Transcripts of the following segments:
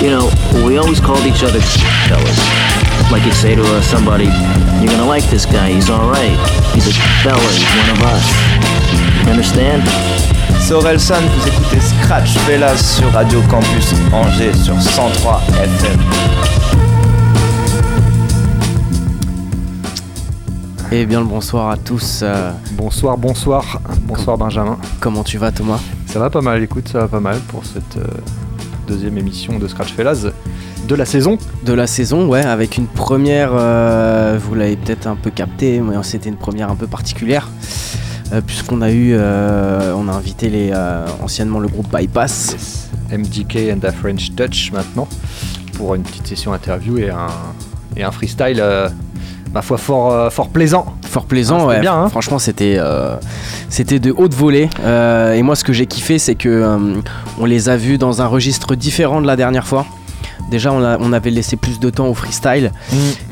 You know, we always called each other fellas. Like you'd say to uh, somebody, you're gonna like this guy, he's alright. He's a fella, he's one of us. You understand? C'est Orelsan, vous écoutez Scratch Fellas sur Radio Campus Angers sur 103 FM. Eh bien le bonsoir à tous. euh, Bonsoir, bonsoir, bonsoir Benjamin. comment tu vas Thomas? Ça va pas mal, écoute, ça va pas mal pour cette euh, deuxième émission de Scratch Fellas de la saison. De la saison, ouais, avec une première, euh, vous l'avez peut-être un peu capté, mais c'était une première un peu particulière. euh, Puisqu'on a eu, euh, on a invité les, anciennement le groupe Bypass. MDK and the French Touch maintenant pour une petite session interview et un, et un freestyle, ma foi, fort, euh, fort plaisant. Fort plaisant, ouais. bien, hein. Franchement, c'était euh, c'était de haute volée. Euh, et moi, ce que j'ai kiffé, c'est que euh, on les a vus dans un registre différent de la dernière fois. Déjà, on, a- on avait laissé plus de temps au freestyle.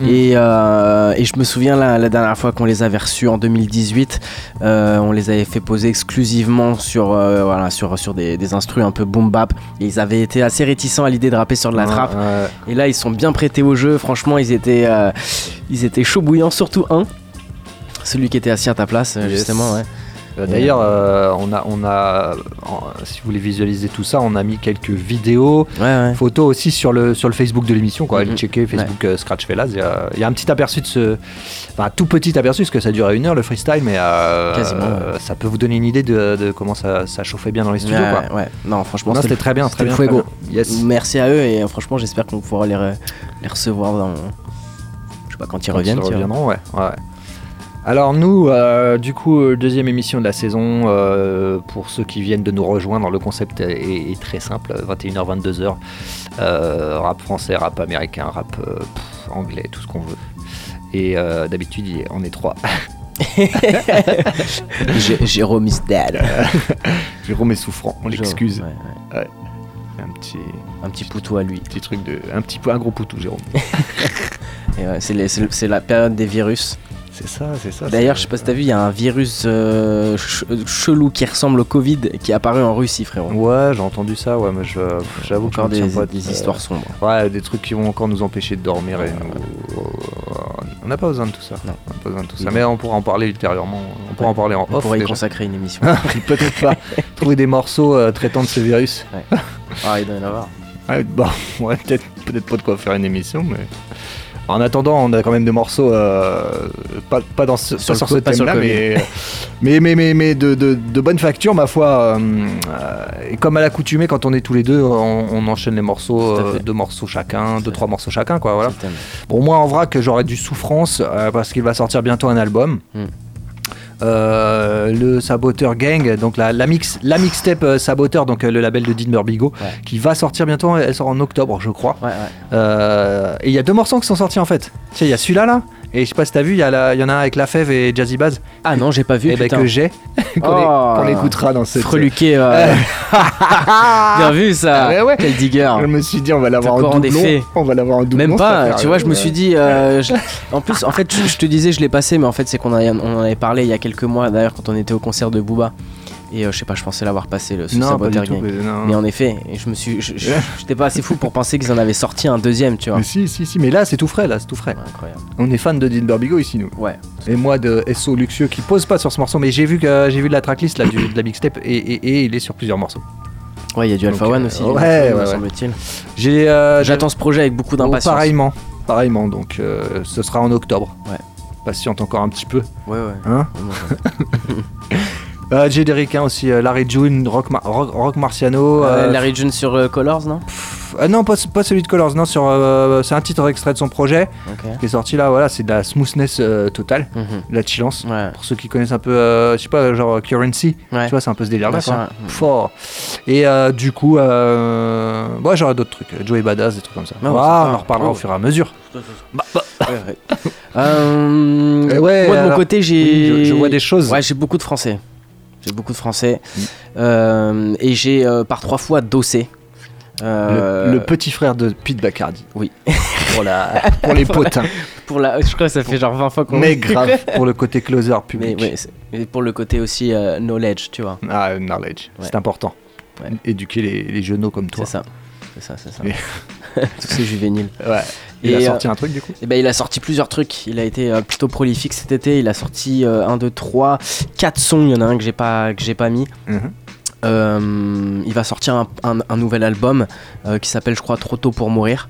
Et, euh, et je me souviens la, la dernière fois qu'on les avait reçus en 2018, euh, on les avait fait poser exclusivement sur, euh, voilà, sur, sur des, des instrus un peu boom bap. Et ils avaient été assez réticents à l'idée de rapper sur de la trappe. ouais. Et là, ils sont bien prêtés au jeu. Franchement, ils étaient, ils étaient chauds bouillants, surtout un. Celui qui était assis à ta place, Yes. justement, ouais. Euh, D'ailleurs, euh, on a, on a, si vous voulez visualiser tout ça, on a mis quelques vidéos, Ouais, ouais. photos aussi sur le, sur le Facebook de l'émission. Quoi. Allez Mhm. checker Facebook euh, Scratch Fellas. Il y, a, il y a un petit aperçu de ce. Enfin, un tout petit aperçu, parce que ça dure une heure le freestyle, mais euh, ça peut vous donner une idée de, de comment ça, ça chauffait bien dans les studios. Ouais, quoi. ouais. Non, franchement, Non, c'était très bien, très c'était bien. très bien. Yes. Merci à eux et franchement, j'espère qu'on pourra les, re- les recevoir dans. Je sais pas quand ils Quand reviennent. ils reviendront, ouais. ouais. Alors nous, euh, du coup, euh, deuxième émission de la saison, euh, pour ceux qui viennent de nous rejoindre, le concept est, est très simple, 21h, 22h, euh, rap français, rap américain, rap pff, anglais, tout ce qu'on veut. Et d'habitude, on est trois. Jé- Jérôme is dead. Jérôme est souffrant, on l'excuse. Ouais, ouais. Un petit, Un petit poutou à lui. petit truc de, un petit peu, un gros poutou, Jérôme. C'est la période des virus. C'est ça, c'est ça. D'ailleurs, je sais pas si t'as vu, il y a un virus euh, ch- chelou qui ressemble au Covid qui est apparu en Russie, frérot. Ouais, j'ai entendu ça, ouais, mais j'avoue que des, pas des de- histoires sombres. Ouais, des trucs qui vont encore nous empêcher de dormir et nous. On n'a pas besoin de tout ça. Non. On n'a pas besoin de tout ça. Mais on pourra en parler ultérieurement. On pourra en parler en On off. pourrait y consacrer une émission. Peut-être pas. Trouver des morceaux euh, traitant de ce virus. ah, il doit y en avoir. Ouais, bon, ouais, peut-être peut pas de quoi faire une émission, mais. En attendant, on a quand même des morceaux, euh, pas, pas dans ce, Sur pas ce thème-là, mais, mais, mais, mais, mais de, de, de bonne facture, ma foi. euh, euh, et comme à l'accoutumée, quand on est tous les deux, on, on enchaîne les morceaux, euh, deux morceaux chacun, deux, trois morceaux chacun, quoi, voilà. Bon, moi en vrac, j'aurais du souffrance euh, parce qu'il va sortir bientôt un album. Hmm. Euh, le Saboteur Gang, donc la, la, mix, la mixtape euh, Saboteur, donc euh, le label de Dean Burbigo, Ouais. qui va sortir bientôt. Elle sort en octobre, je crois. Ouais, ouais. Et il y a deux morceaux qui sont sortis en fait. Sais, il y a celui-là là, et je sais pas si t'as vu, il y, a la- y en a un avec La Fève et Jazzy Baz, Ah non, j'ai pas vu. et ben, putain. que j'ai, qu'on Oh. écoutera dans cette. Freluqué. euh, Bien vu ça. Ouais, ouais. Quel digger. Je me suis dit, on va l'avoir en doublon. faits. On va l'avoir en doublon. Même pas, tu vois, je me suis dit. euh, je- En plus, en fait, je, je te disais, je l'ai passé, mais en fait, c'est qu'on on en avait parlé il y a quelques mois, d'ailleurs, quand on était au concert de Booba. Et euh, je sais pas, je pensais l'avoir passé, le Non, pas du tout. Mais non. Mais en effet, et je me suis, j'étais pas assez fou pour penser qu'ils en avaient sorti un deuxième, tu vois. Mais si, si, si, mais là c'est tout frais, là c'est tout frais. Ouais, incroyable. On est fan de Dean Burbigo ici, nous. Ouais. Et moi de SO Luxueux qui pose pas sur ce morceau, mais j'ai vu que j'ai vu de la tracklist là, du, de la mixtape et, et, et il est sur plusieurs morceaux. Ouais, il y a du Alpha Donc, One euh, aussi. ouais, me ouais, ouais. semble-t-il. J'ai euh, J'attends ce projet avec beaucoup d'impatience. pareillement, pareillement. Donc euh, ce sera en octobre. Ouais. Patiente encore un petit peu, Ouais, ouais. hein. Euh, j'ai des ricains aussi, euh, Larry June, Rock, Mar- Rock, Rock Marciano. Euh, euh, Larry June sur Colors, non? Pff, non, pas, pas celui de Colors, non, sur c'est un titre extrait de son projet qui est sorti là. Voilà, c'est de la smoothness totale, Mhm. de la chillance. Ouais. Pour ceux qui connaissent un peu, je sais pas, genre Currency. Ouais. Tu vois, c'est un peu ce délire là, quoi. Fort. Et euh, du coup, euh... bon, j'aurai d'autres trucs. Joey Badass, des trucs comme ça. On en reparlera oh. au fur et à mesure. Bah, bah, Eh ouais, moi de mon alors, côté, j'ai. oui, je, je vois des choses. Ouais, j'ai beaucoup de français. J'ai beaucoup de français. Mm. Euh, et j'ai euh, par trois fois dossé. Euh, Le, le petit frère de Pete Bacardi. Oui. Pour, la, pour les potins. Pour la, je crois que ça fait genre 20 fois qu'on. Mais grave, pour le côté closer Mais public. et pour le côté aussi euh, knowledge, tu vois. Ah, knowledge, Ouais. c'est important. Ouais. Éduquer les, les genoux comme toi. C'est ça. C'est ça, c'est ça. Oui. Tous ces juvéniles. Ouais. Il Et, a euh, sorti un truc du coup Et ben, il a sorti plusieurs trucs. Il a été euh, plutôt prolifique cet été. Il a sorti 1, 2, 3, 4 sons. Il y en a un que j'ai pas, que j'ai pas mis. Mhm. Euh, il va sortir un, un- un nouvel album euh, qui s'appelle, je crois, Trop tôt pour mourir.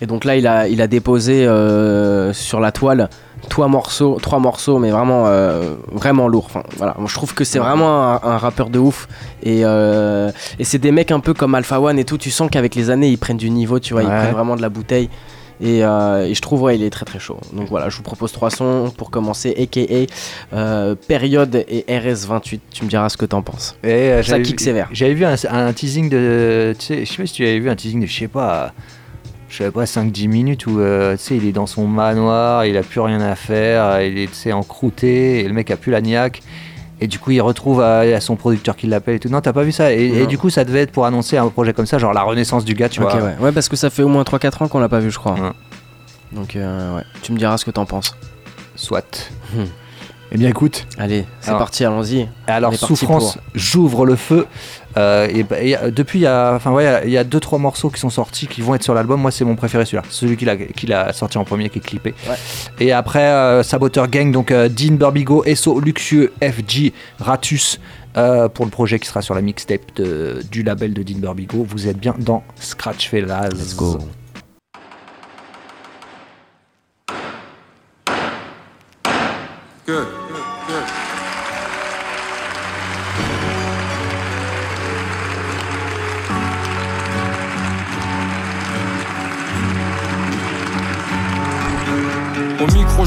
Et donc là, il a, il a déposé euh, sur la toile trois morceaux, trois morceaux, mais vraiment, euh, vraiment lourds. Enfin, voilà. Je trouve que c'est vraiment un, un rappeur de ouf. Et, euh, et c'est des mecs un peu comme Alpha One et tout. Tu sens qu'avec les années, ils prennent du niveau, tu vois, ils prennent vraiment de la bouteille. Et, euh, et je trouve, ouais, il est très très chaud. Donc voilà, je vous propose trois sons pour commencer, aka euh, Période et RS28. Tu me diras ce que t'en penses. Et, euh, Ça kick vu- sévère. J'avais vu un, un teasing de. Tu sais, je sais pas si tu avais vu un teasing de, je sais pas, je sais pas, 5-10 minutes où, euh, tu sais, il est dans son manoir, il a plus rien à faire, il est, encrouté, et le mec a plus la niaque. Et du coup, il retrouve à, à son producteur qui l'appelle et tout. Non, t'as pas vu ça et, du coup, ça devait être pour annoncer un projet comme ça, genre la renaissance du gars, tu vois. ouais. ouais, parce que ça fait au moins 3-4 ans qu'on l'a pas vu, je crois. Ouais. Donc, euh, ouais. Tu me diras ce que t'en penses. Soit. Eh bien écoute, Allez, c'est Alors. parti, allons-y. Et Alors On est parti souffrance, j'ouvre le feu. Euh, et, bah, et, depuis, il y a, enfin ouais, il y a- deux trois morceaux qui sont sortis, qui vont être sur l'album. Moi, c'est mon préféré celui-là, celui qu'il a, sorti en premier, qui est clippé. Ouais. Et après, euh, Saboteur Gang, donc euh, Dean Burbigo, SO Luxueux, FG, Ratus. euh, pour le projet qui sera sur la mixtape de- du label de Dean Burbigo, vous êtes bien dans Scratch Fellas. Let's go. Good.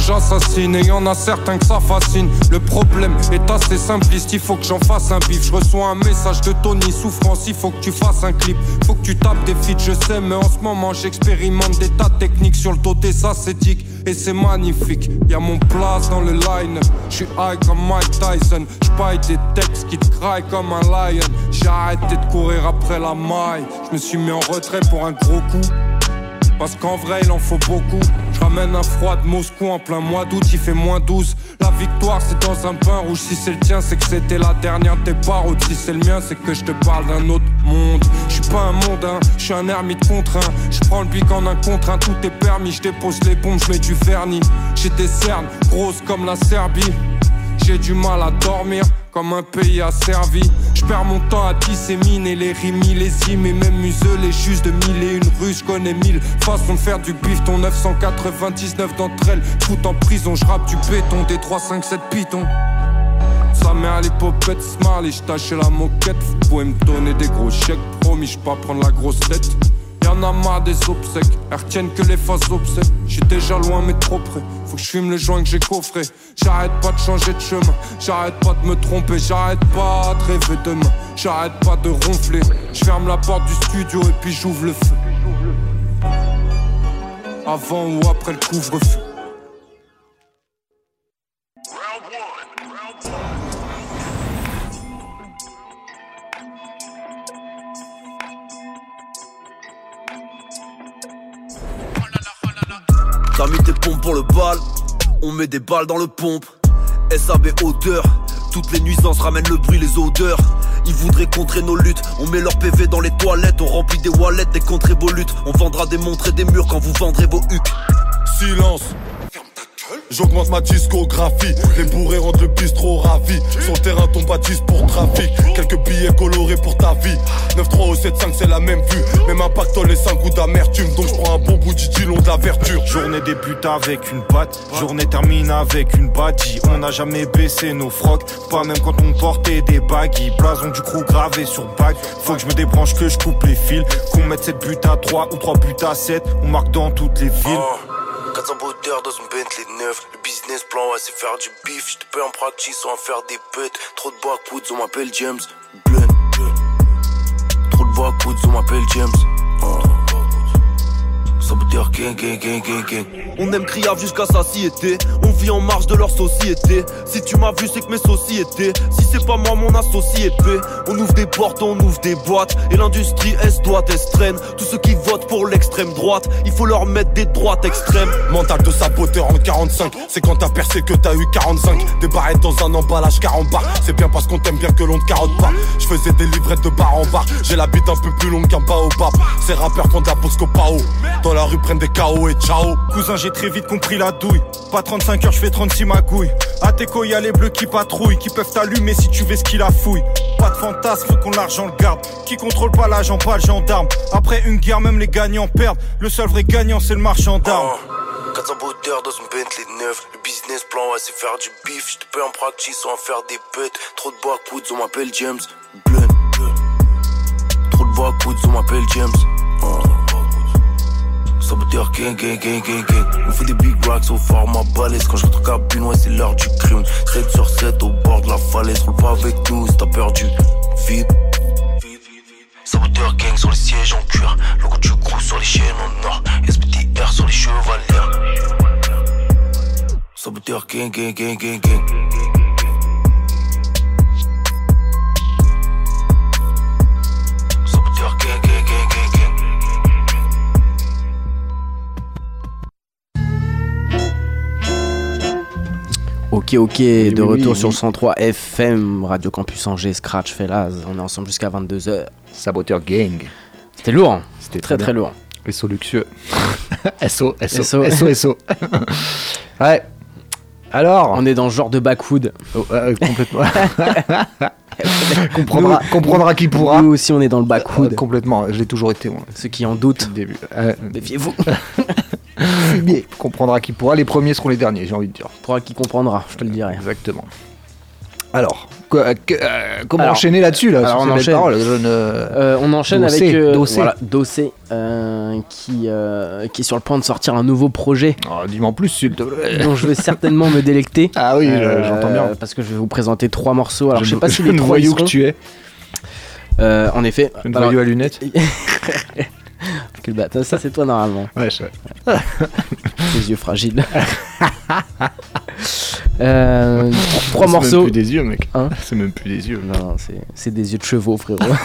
J'assassine et y en a certains que ça fascine. Le problème est assez simpliste, il faut que j'en fasse un bif. Je reçois un message de Tony Souffrance, il faut que tu fasses un clip. Faut que tu tapes des feats, je sais mais en ce moment j'expérimente des tas de techniques Sur le dos des ascétiques et c'est magnifique. Y'a mon place dans le line Je suis high comme Mike Tyson. J'paille des textes qui te craillent comme un lion. J'ai arrêté de courir après la maille Je me suis mis en retrait pour un gros coup parce qu'en vrai il en faut beaucoup. Je ramène un froid de Moscou en plein mois d'août Il fait moins 12 La victoire c'est dans un bain rouge. Si c'est le tien c'est que c'était la dernière de tes paroles Si c'est le mien c'est que je te parle d'un autre monde. Je suis pas un mondain, je suis un ermite contraint Je prends le bic en un contre un. Tout est permis, je dépose les bombes, je mets du vernis. J'ai des cernes grosses comme la Serbie. J'ai du mal à dormir comme un pays asservi. Je perds mon temps à disséminer les rimes millésimes et même museler juste de mille et une rues. Connais mille façons de faire du bif. Ton 999 d'entre elles foutent en prison. Je rappe du béton des 357 pitons. Sa mère l'hypopète Smiley, je tâchais la moquette. Vous pouvez me donner des gros chèques, promis, je pas prendre la grosse tête. Y'en a des obsèques, elles retiennent que les faces obsèques. J'suis déjà loin mais trop près, faut que je fume le joint que j'ai coffré. J'arrête pas de changer de chemin, j'arrête pas de me tromper, j'arrête pas de rêver demain, j'arrête pas de ronfler. Je ferme la porte du studio et puis j'ouvre le feu. Avant ou après le couvre-feu. T'as mis tes pompes pour le bal, on met des balles dans le pompe. SAB odeur, toutes les nuisances ramènent le bruit, les odeurs. Ils voudraient contrer nos luttes, on met leur PV dans les toilettes, on remplit des wallets, des contréboluttes. On vendra des montres et des murs quand vous vendrez vos hucs. Silence. J'augmente ma discographie, les bourrés rendent le bistrot ravi. Sur le terrain, ton bâtisse pour trafic. Quelques billets colorés pour ta vie. 9-3 au 7-5, c'est la même vue. Même un pactole et 5 goûts d'amertume. Donc je prends un bon bout du long de la verdure. Journée débute avec une batte, journée termine avec une badie. On n'a jamais baissé nos frocs, pas même quand on portait des baguilles. Blason du crew gravé sur bague. Faut que je me débranche, que je coupe les fils. Qu'on mette 7 buts à 3 ou 3 buts à 7. On marque dans toutes les villes. 400 baudeurs dans une Bentley neuf. Le business plan, ouais, c'est faire du bif. J'te paye en on va faire des bêtes. Trop de backwoods, on m'appelle James Blunt. Trop de backwoods, on m'appelle James. On aime criave jusqu'à satiété. On vit en marge de leur société. Si tu m'as vu, c'est que mes sociétés. Si c'est pas moi, mon associé épée. On ouvre des portes, on ouvre des boîtes. Et l'industrie, est doit est traîne. Tous ceux qui votent pour l'extrême droite, il faut leur mettre des droites extrêmes. Mental de saboteur en 45. C'est quand t'as percé que t'as eu 45. Des barrettes dans un emballage 40 bar. C'est bien parce qu'on t'aime bien que l'on te carotte pas. Je faisais des livrettes de bar en bar. J'ai la bite un peu plus longue qu'un baobab. Ces rappeurs font de la pause pao. Dans la rue prennent des et ciao. Cousin, j'ai très vite compris la douille. Pas 35 heures, je fais 36 magouilles. À Teco, y'a les bleus qui patrouillent, qui peuvent t'allumer si tu veux ce qu'il a fouille. Pas de fantasme, faut qu'on l'argent le garde. Qui contrôle pas l'agent, pas le gendarme. Après une guerre, même les gagnants perdent. Le seul vrai gagnant, c'est le marchand d'armes. 400 bouteurs dans une Bentley neuf. Le business plan, ouais, c'est faire du bif. J'te peux en practice en faire des bêtes. Trop de backwoods, on m'appelle James Blunt. Trop de backwoods, on m'appelle James. Saboteur gang, gang, gang, gang, gang. On fait des big racks au format balèze. Quand je rentre en cabine, ouais, c'est l'heure du crime. 7 sur 7 au bord de la falaise. Roule pas avec nous t'as perdu. Vite. Saboteur gang sur les sièges en cuir. Logo du crew sur les chaînes en or. SPTR sur les chevaliers. Saboteur gang, gang, gang, gang, gang. Ok, ok, de retour sur le 103 FM, Radio Campus Angers, Scratch, Felaz. On est ensemble jusqu'à 22h. Saboteur Gang. C'était lourd, hein C'était très très lourd. SO luxueux. SO, SO, SO. SO, SO. ouais. Alors, On est dans ce genre de backwood. Oh, euh, complètement. comprendra, comprendra qui pourra. Nous aussi, on est dans le Euh, backwood. complètement, j'ai toujours été moi, Ceux qui en doutent, le début. Euh, méfiez-vous. Fumier, comprendra qui pourra. Les premiers seront les derniers, j'ai envie de dire. Pour qui comprendra, je te le dirai. Exactement. Alors, que- euh, comment Alors, enchaîner là-dessus là, sur on enchaîne. paroles, euh, Euh, on enchaîne Dossé, avec euh, Dossé. voilà, Dossé, euh, qui, euh, qui est sur le point de sortir un nouveau projet oh, Dis-moi en plus, s'il te plaît. dont je vais certainement me délecter. Ah oui, je- Euh, j'entends bien. Parce que je vais vous présenter trois morceaux. Alors je, sais Jeune- pas si les trois y voyou que tu es. Euh, en effet. Alors, voyou à lunettes. quel bâtard, ça c'est toi normalement. Ouais, je- Les yeux fragiles. Euh, trois C'est morceaux. même plus des yeux, mec. Hein c'est même plus des yeux. Non, c'est- c'est des yeux de chevaux, frérot. Ouais,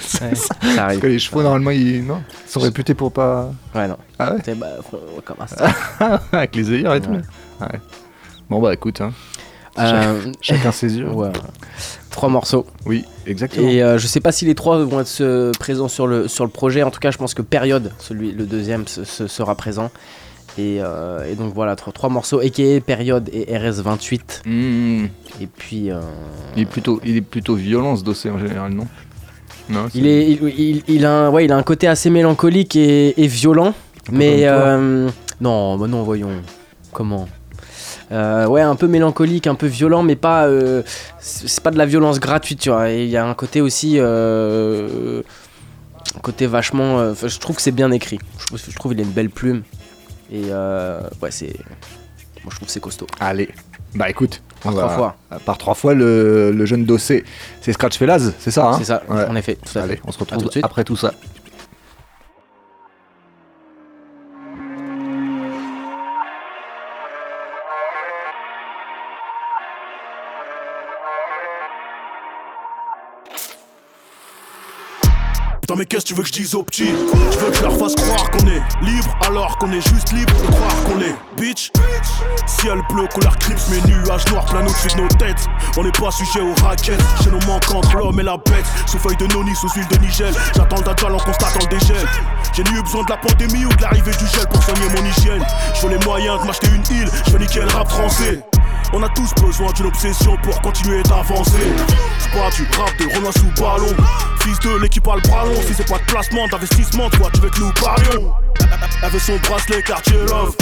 ça Parce arrive. que les chevaux, normalement, ils, non, ils sont réputés pour pas. Ouais, non. Ah ouais C'est- Bah, frérot, comment ça Avec les œillères et tout. Ouais. Ouais. Bon, bah écoute, hein. Euh, chacun ses yeux. ouais. Trois morceaux. Oui, exactement. Et euh, je sais pas si les trois vont être euh, présents sur le, sur le projet. En tout cas, je pense que Période, celui, le deuxième, se- se- sera présent. Et, euh, et donc voilà, trois, trois morceaux, a.k.a. Période et RS28. Mmh. Et puis. euh, Il est plutôt, il est plutôt violent ce dossier en général, non? Non. il, est, il, il- il a un, ouais, il a un côté assez mélancolique et, et violent. Mais. euh, non, bah non, voyons. Comment? Ouais, un peu mélancolique, un peu violent, mais pas. euh, c'est pas de la violence gratuite, tu vois. Et Il y a un côté aussi. euh, un côté vachement. euh, je trouve que c'est bien écrit. Je, trouve- je trouve qu'il a une belle plume. Et euh, ouais, c'est. Moi, je trouve que c'est costaud. Allez. Bah écoute, on Trois va- fois. Par trois fois, le, le jeune dossier. C'est Scratch Felaz, c'est ça hein? C'est ça, Ouais. en effet. Tout à fait. Allez, on se tout retrouve de suite. après tout ça. Tu veux que je dise aux petits? Tu veux que je leur fasse croire qu'on est libre alors qu'on est juste libre de croire qu'on est bitch. Ciel bleu, couleur crips, mais nuages noirs plein au-dessus de nos têtes. On n'est pas sujet aux raquettes, j'ai nos manques entre l'homme et la bête. Sous feuille de noni, sous huile de nigel. J'attends le en constatant le dégel. J'ai ni eu besoin de la pandémie ou de l'arrivée du gel pour soigner mon hygiène. Je veux les moyens de m'acheter une île, je veux niquer le rap français on a tous besoin d'une obsession pour continuer d'avancer. C'est pas du rap de Renoir sous ballon. Fils de l'équipe a le bras long. Si c'est pas de placement, d'investissement, toi tu veux que nous parlions. Elle veut son bracelet quartier love.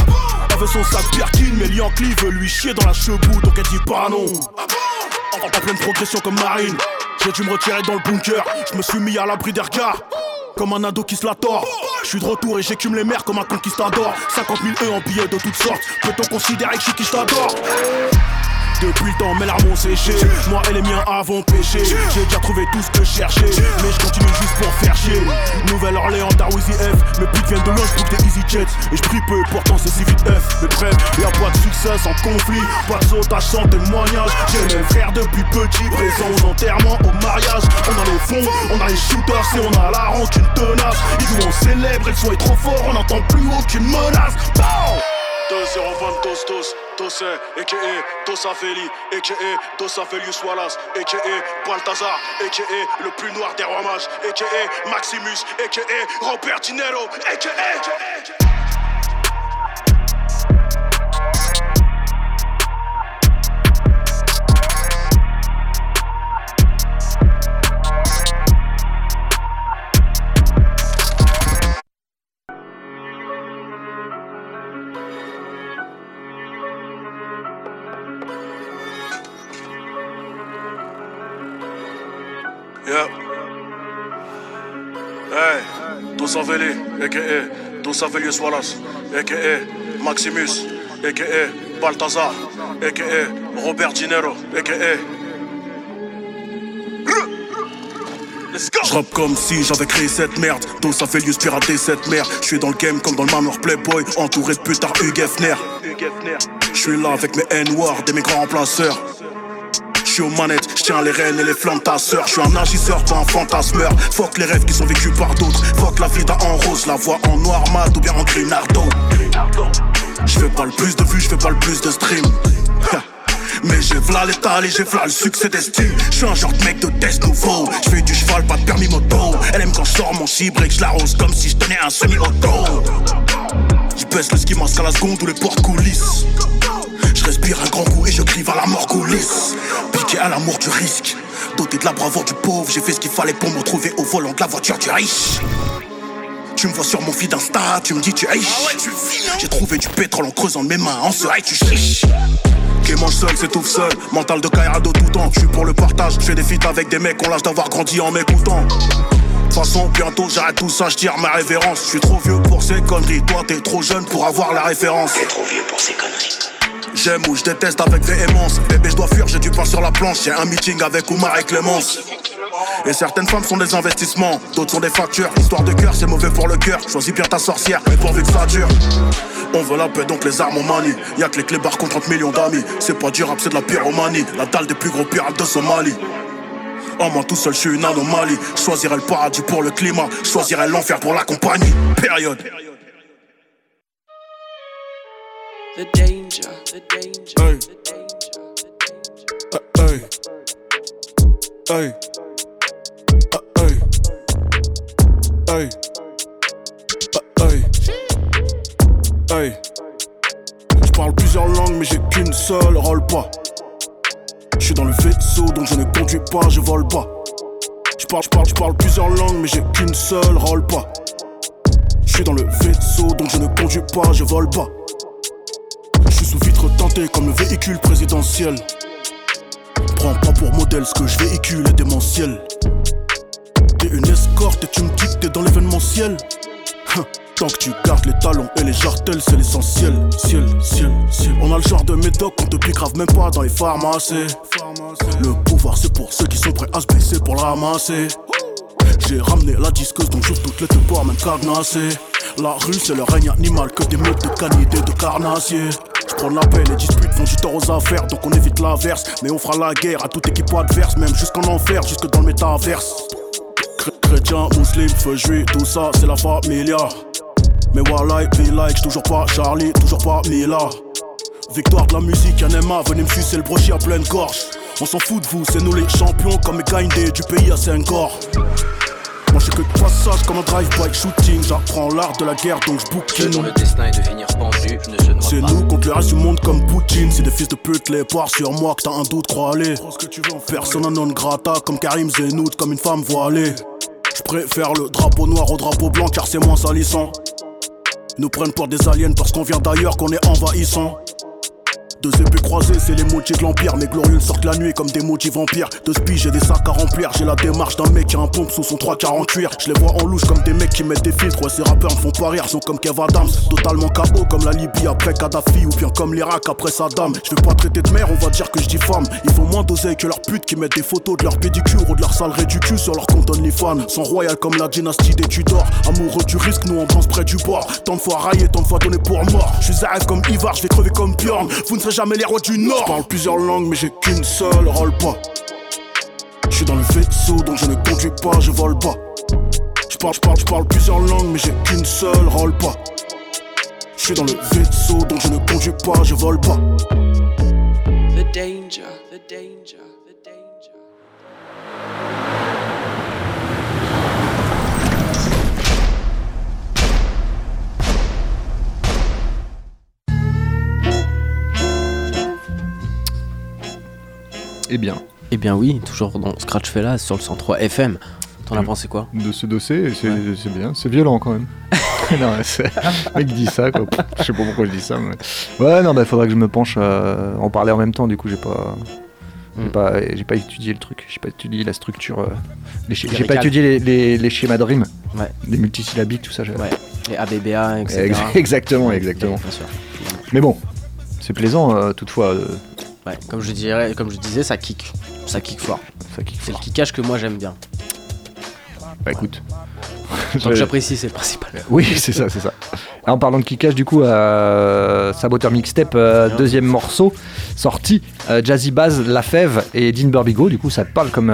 Elle veut son sac Birkin, mais Yankee veut lui chier dans la chebou, donc elle dit pas non. En pleine progression comme Marine. J'ai dû me retirer dans le bunker. Je me suis mis à l'abri des regards. Comme un ado qui se la tord. Je suis de retour et j'écume les mers comme un conquistador. 50 000 E en billets de toutes sortes. Peut-on considérer que je suis qui je t'adore depuis le temps, mes larmes ont séché. Moi et les miens avons péché. J'ai déjà trouvé tout ce que je cherchais. Mais je continue juste pour faire chier. Nouvelle viennent de loin, je des easy jets. Et je prie peu, pourtant c'est si vite F. Mais bref, y'a pas de succès sans conflit. Pas de sautage sans témoignage. J'ai mes frères depuis petit. Présent aux enterrements, au mariage. On a les fonds, on a les shooters. Et on a la rancune tenace. Ils jouent on célèbre son est trop fort On n'entend plus aucune menace 2-0-20 dos dos Dose, a.k.a. Dosafeli, a.k.a. Dosafelius Wallace, a.k.a. Balthazar, a.k.a. le plus noir des rois mages, a.k.a. Maximus, a.k.a. Robert Dinero, a.k.a. a.k.a. Dosavelius Wallace, a.k.a. Maximus, a.k.a. Balthazar, a.k.a. Robert Dinero, a.k.a. J'rappe comme si j'avais créé cette merde. Dosavelius pirater cette merde. J'suis dans le game comme dans le manoir Playboy, entouré de putards Hugh Hefner. J'suis là avec mes N-Ward et mes grands remplaceurs suis aux manettes, je tiens les rênes et les flammes ta sœur. Je suis un agisseur, pas un fantasmeur. Fuck les rêves qui sont vécus par d'autres. Fuck la vie d'un en rose, la voix en noir mat ou bien en grinardo. Je fais pas le plus de vues, je fais pas le plus de stream. Mais j'ai v'là l'étal et j'ai v'là le succès d'estime. Je suis un genre de mec de test nouveau. Je fais du cheval, pas de permis moto. Elle aime quand je sors mon chibre et que je comme si je tenais un semi-auto. Je baisse le ski masque à la seconde ou les portes coulisses. Je respire un grand coup et je crie à la mort coulisse. Piqué à l'amour du risque. Doté de la bravoure du pauvre, j'ai fait ce qu'il fallait pour me retrouver au volant de la voiture du riche. Tu me vois sur mon feed Insta, tu me dis tu riche. J'ai trouvé du pétrole en creusant de mes mains, en ce tu chiches. Qui mange seul, s'étouffe seul. Mental de Kairado tout temps. Je suis pour le partage. Je fais des feats avec des mecs, on lâche d'avoir grandi en m'écoutant. De toute façon, bientôt j'arrête tout ça, je tire ma révérence. Je suis trop vieux pour ces conneries. Toi, t'es trop jeune pour avoir la référence. T'es trop vieux pour ces conneries. J'aime ou je déteste avec véhémence. Bébé, je dois fuir, j'ai du pain sur la planche. J'ai un meeting avec Oumar et Clémence. Et certaines femmes sont des investissements, d'autres sont des factures. Histoire de cœur, c'est mauvais pour le cœur. Choisis bien ta sorcière, mais pourvu que ça dure. On veut la paix, donc les armes on manie. Y'a que les clébards contre 30 millions d'amis. C'est pas du rap, c'est de la pyromanie. La dalle des plus gros pirates de Somalie. En moi tout seul, je suis une anomalie. Choisirais le paradis pour le climat. Choisirais l'enfer pour la compagnie. Période. The danger, the danger, hey. the danger, the danger. Hey. Hey. Hey. Hey. Hey. Je parle plusieurs langues, mais j'ai qu'une seule, roll pas. Je suis dans le vaisseau, donc je ne conduis pas, je vole pas. Je parle, je parle, je parle plusieurs langues, mais j'ai qu'une seule, roll pas. Je suis dans le vaisseau, donc je ne conduis pas, je vole pas sous vitre teintée comme le véhicule présidentiel. Prends pas pour modèle ce que je véhicule est démentiel. T'es une escorte et tu me dis que t'es dans l'événementiel. Hein, tant que tu gardes les talons et les jartelles, c'est l'essentiel. Ciel, ciel, ciel. On a le genre de médoc qu'on te pique grave même pas dans les pharmacies. Le pouvoir, c'est pour ceux qui sont prêts à se baisser pour la ramasser. J'ai ramené la disqueuse donc j'ouvre toutes les te boire même. La rue c'est le règne animal que des meutes de canidés de carnassiers. J'prends la paix, les disputes font du tort aux affaires, donc on évite l'averse. Mais on fera la guerre à toute équipe adverse, même jusqu'en enfer, jusque dans le métaverse. Chrétien, musulman, feu juif, tout ça c'est la familia. Mais voilà, be like, toujours pas Charlie, toujours pas Mila. Victoire de la musique, NMA, venez me sucer le brochet à pleine gorge. On s'en fout de vous, c'est nous les champions comme les du pays à 5 corps. Moi je que de passage comme un drive-by shooting. J'apprends l'art de la guerre donc je bouquine. dont le destin est de finir pendu ne se C'est nous contre le reste du monde comme Poutine. C'est des fils de pute les poires sur moi que t'as un doute crois aller Personne non grata comme Karim Zenout comme une femme voilée. Je préfère le drapeau noir au drapeau blanc car c'est moins salissant. Nous prennent pour des aliens parce qu'on vient d'ailleurs qu'on est envahissant Deux épées croisées, c'est les motifs de l'Empire. Mes glorieux sortent la nuit comme des motifs vampires. Deux spies, j'ai des sacs à remplir. J'ai la démarche d'un mec qui a un pompe sous son 348. Je les vois en louche comme des mecs qui mettent des filtres. Ouais, ces rappeurs me font pas rire, sont comme Kev Adams. Totalement KO comme la Libye après Kadhafi ou bien comme l'Irak après Saddam. Je vais pas traiter de mère, on va dire que je diffame. Ils font moins d'oseille que leurs putes qui mettent des photos de leur pédicure ou de leur salerie du cul sur leur compte OnlyFans. Sont royal comme la dynastie des Tudors. Amoureux du risque, nous on pense près du bord. Tant de fois raillé, tant de fois donné pour mort. Je suis comme Ivar, je vais crever comme Bjorn. Vous ne jamais les rois du Nord. Je parle plusieurs langues, mais j'ai qu'une seule, roll pas. Je suis dans le vaisseau, donc je ne conduis pas, je vole pas. Je parle, je parle, je parle plusieurs langues, mais j'ai qu'une seule, roll pas. Je suis dans le vaisseau, donc je ne conduis pas, je vole pas. The danger, the danger, the danger. Eh bien. Eh bien oui, toujours dans Scratch Fella sur le 103 FM. T'en as pensé quoi De se dosser, c'est bien. C'est violent quand même. non, le mec dit ça, quoi. Je sais pas pourquoi je dis ça. Mais... Ouais, non, bah faudrait que je me penche. euh, en parler en même temps, du coup, j'ai pas. J'ai Mm. pas, j'ai pas étudié le truc, j'ai pas étudié la structure, euh, j'ai pas étudié les, les- les schémas de rime, Ouais. les multisyllabiques, tout ça. Ouais. Les ABBA, etc. Ex- Exactement, exactement. Bien sûr. Mais bon, c'est plaisant euh, toutefois. euh, Ouais, comme je dirais, comme je disais, ça kick. Ça kick fort. ça kick C'est le kickage que moi j'aime bien. Bah écoute. Donc j'apprécie, c'est le principal. Oui, c'est ça, c'est ça. En parlant de kickage, du coup, euh, Saboteur Mixtape, euh, deuxième morceau, sorti, euh, Jazzy Baz, La Fève et Dean Burbigo, du coup, ça te parle comme,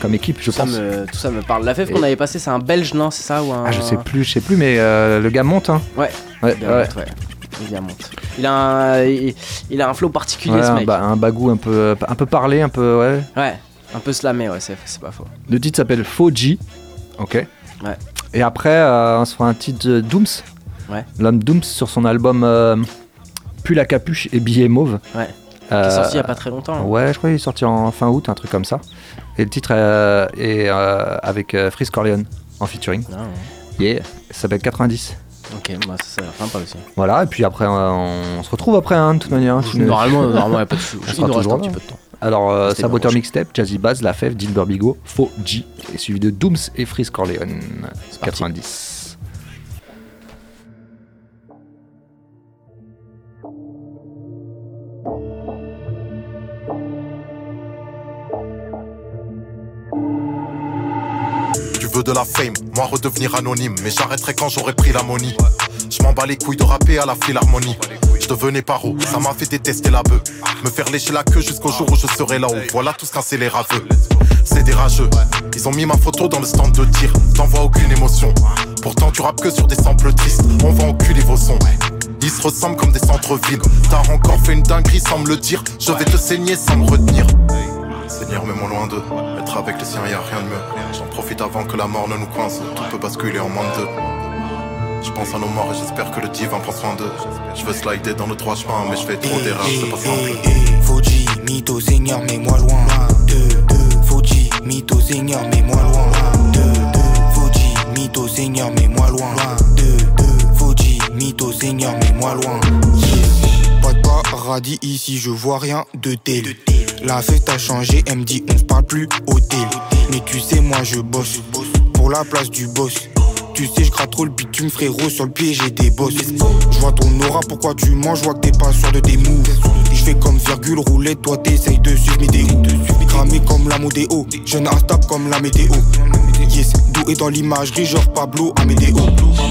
comme équipe, je Tout ça, pense. me, tout ça me parle. La fève qu'on avait passé, c'est un belge, non C'est ça ou un... Ah, je sais plus, je sais plus, mais le gars monte, hein. Ouais. Ouais, Il ouais. monte, ouais. Il a un, il, il a un flow particulier, Ouais, ce un, mec. un bagou un peu, un peu parlé, un peu, ouais. Ouais. Un peu slamé, ouais, c'est c'est pas faux. Le titre s'appelle Foji, ok. Ouais. Et après, euh, on se fera un titre de Dooms. Ouais. L'homme Dooms sur son album euh, Pull la capuche et billet mauve. Ouais. Euh, Qui est sorti il y a pas très longtemps. hein. Ouais, je crois qu'il est sorti en fin août, un truc comme ça. Et le titre euh, est euh, avec euh, Freeze Corleone en featuring. Ah, ouais. Yeah, ça s'appelle 90. Ok, bah ça, ça sympa aussi. Voilà, et puis après, euh, on se retrouve après, hein, de toute manière. Normalement, normalement, il y a pas de sou- On Il sera nous reste un petit peu de temps. Alors, euh, Saboteur Mixtape, Jazzy Bass, La Fève, Dean Burbigo, Faux G, et suivi de Dooms et Freeze Corleone. C'est parti. 90. Veux de la fame, moi redevenir anonyme, mais j'arrêterai quand j'aurai pris la. Je m'en bats les couilles de rapper à la philharmonie. Je devenais paro, ça m'a fait détester la bœuf. Me faire lécher la queue jusqu'au jour où je serai là-haut. Voilà tout ce qu'un scélérat veut. C'est des rageux. Ils ont mis ma photo dans le stand de tir. T'en vois aucune émotion. Pourtant, tu rappes que sur des samples tristes. On va enculer vos sons. Ils se ressemblent comme des centres-villes. T'as encore fait une dinguerie sans me le dire. Je vais te saigner sans me retenir. Seigneur, mets-moi loin d'eux. Être avec les siens, y a rien de mieux. J'en profite avant que la mort ne nous coince. Tout peut basculer en moins de deux. Je pense à nos morts et j'espère que le divin prend soin d'eux. Je veux slider dans le droit chemin, mais je fais trop d'erreurs, c'est pas simple. Fauji, mytho, seigneur, mets-moi loin. De, Fauji, mytho, seigneur, mets-moi loin. De, Fauji, mytho, seigneur, mets-moi loin. De, Fauji, mytho, seigneur, mets-moi loin. Pas de paradis ici, je vois rien de tel. La fête a changé, elle me dit on se parle plus hôtel. Mais tu sais, moi je bosse pour la place du boss. Tu sais, je gratte trop le bitume, frérot. Sur le pied, j'ai des bosses. Je vois ton aura, pourquoi tu mens? Je vois que t'es pas sûr de tes moves. Je fais comme virgule roulette, toi t'essayes de suivre mes déos. Comme la modéo, jeune instable comme la météo. Yes, doué dans l'imagerie, genre Pablo Amédéo.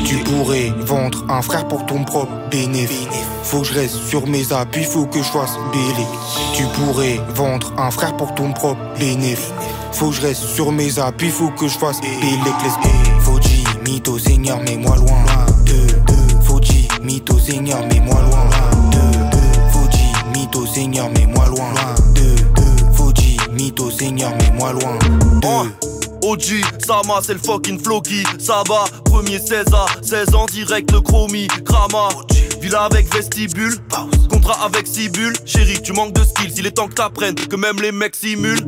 Tu pourrais vendre un frère pour ton propre bénéfice. Faut que je reste sur mes appuis, faut que je fasse bélé. Tu pourrais vendre un frère pour ton propre bénéfice. Faut que je reste sur mes appuis, faut que je fasse bélé. Fauji, mytho, seigneur, mets-moi loin. De, Fauji, mytho, seigneur, mets-moi loin. De, Fauji, mytho, seigneur, mets-moi loin. De, Fauji, mytho, seigneur, mets-moi loin. OG, Sama c'est le fucking Floki. Saba, premier 16 à 16 ans direct le chromie Grama, villa avec vestibule Contrat avec Cibule Chérie tu manques de skills, il est temps que t'apprennes Que même les mecs simulent.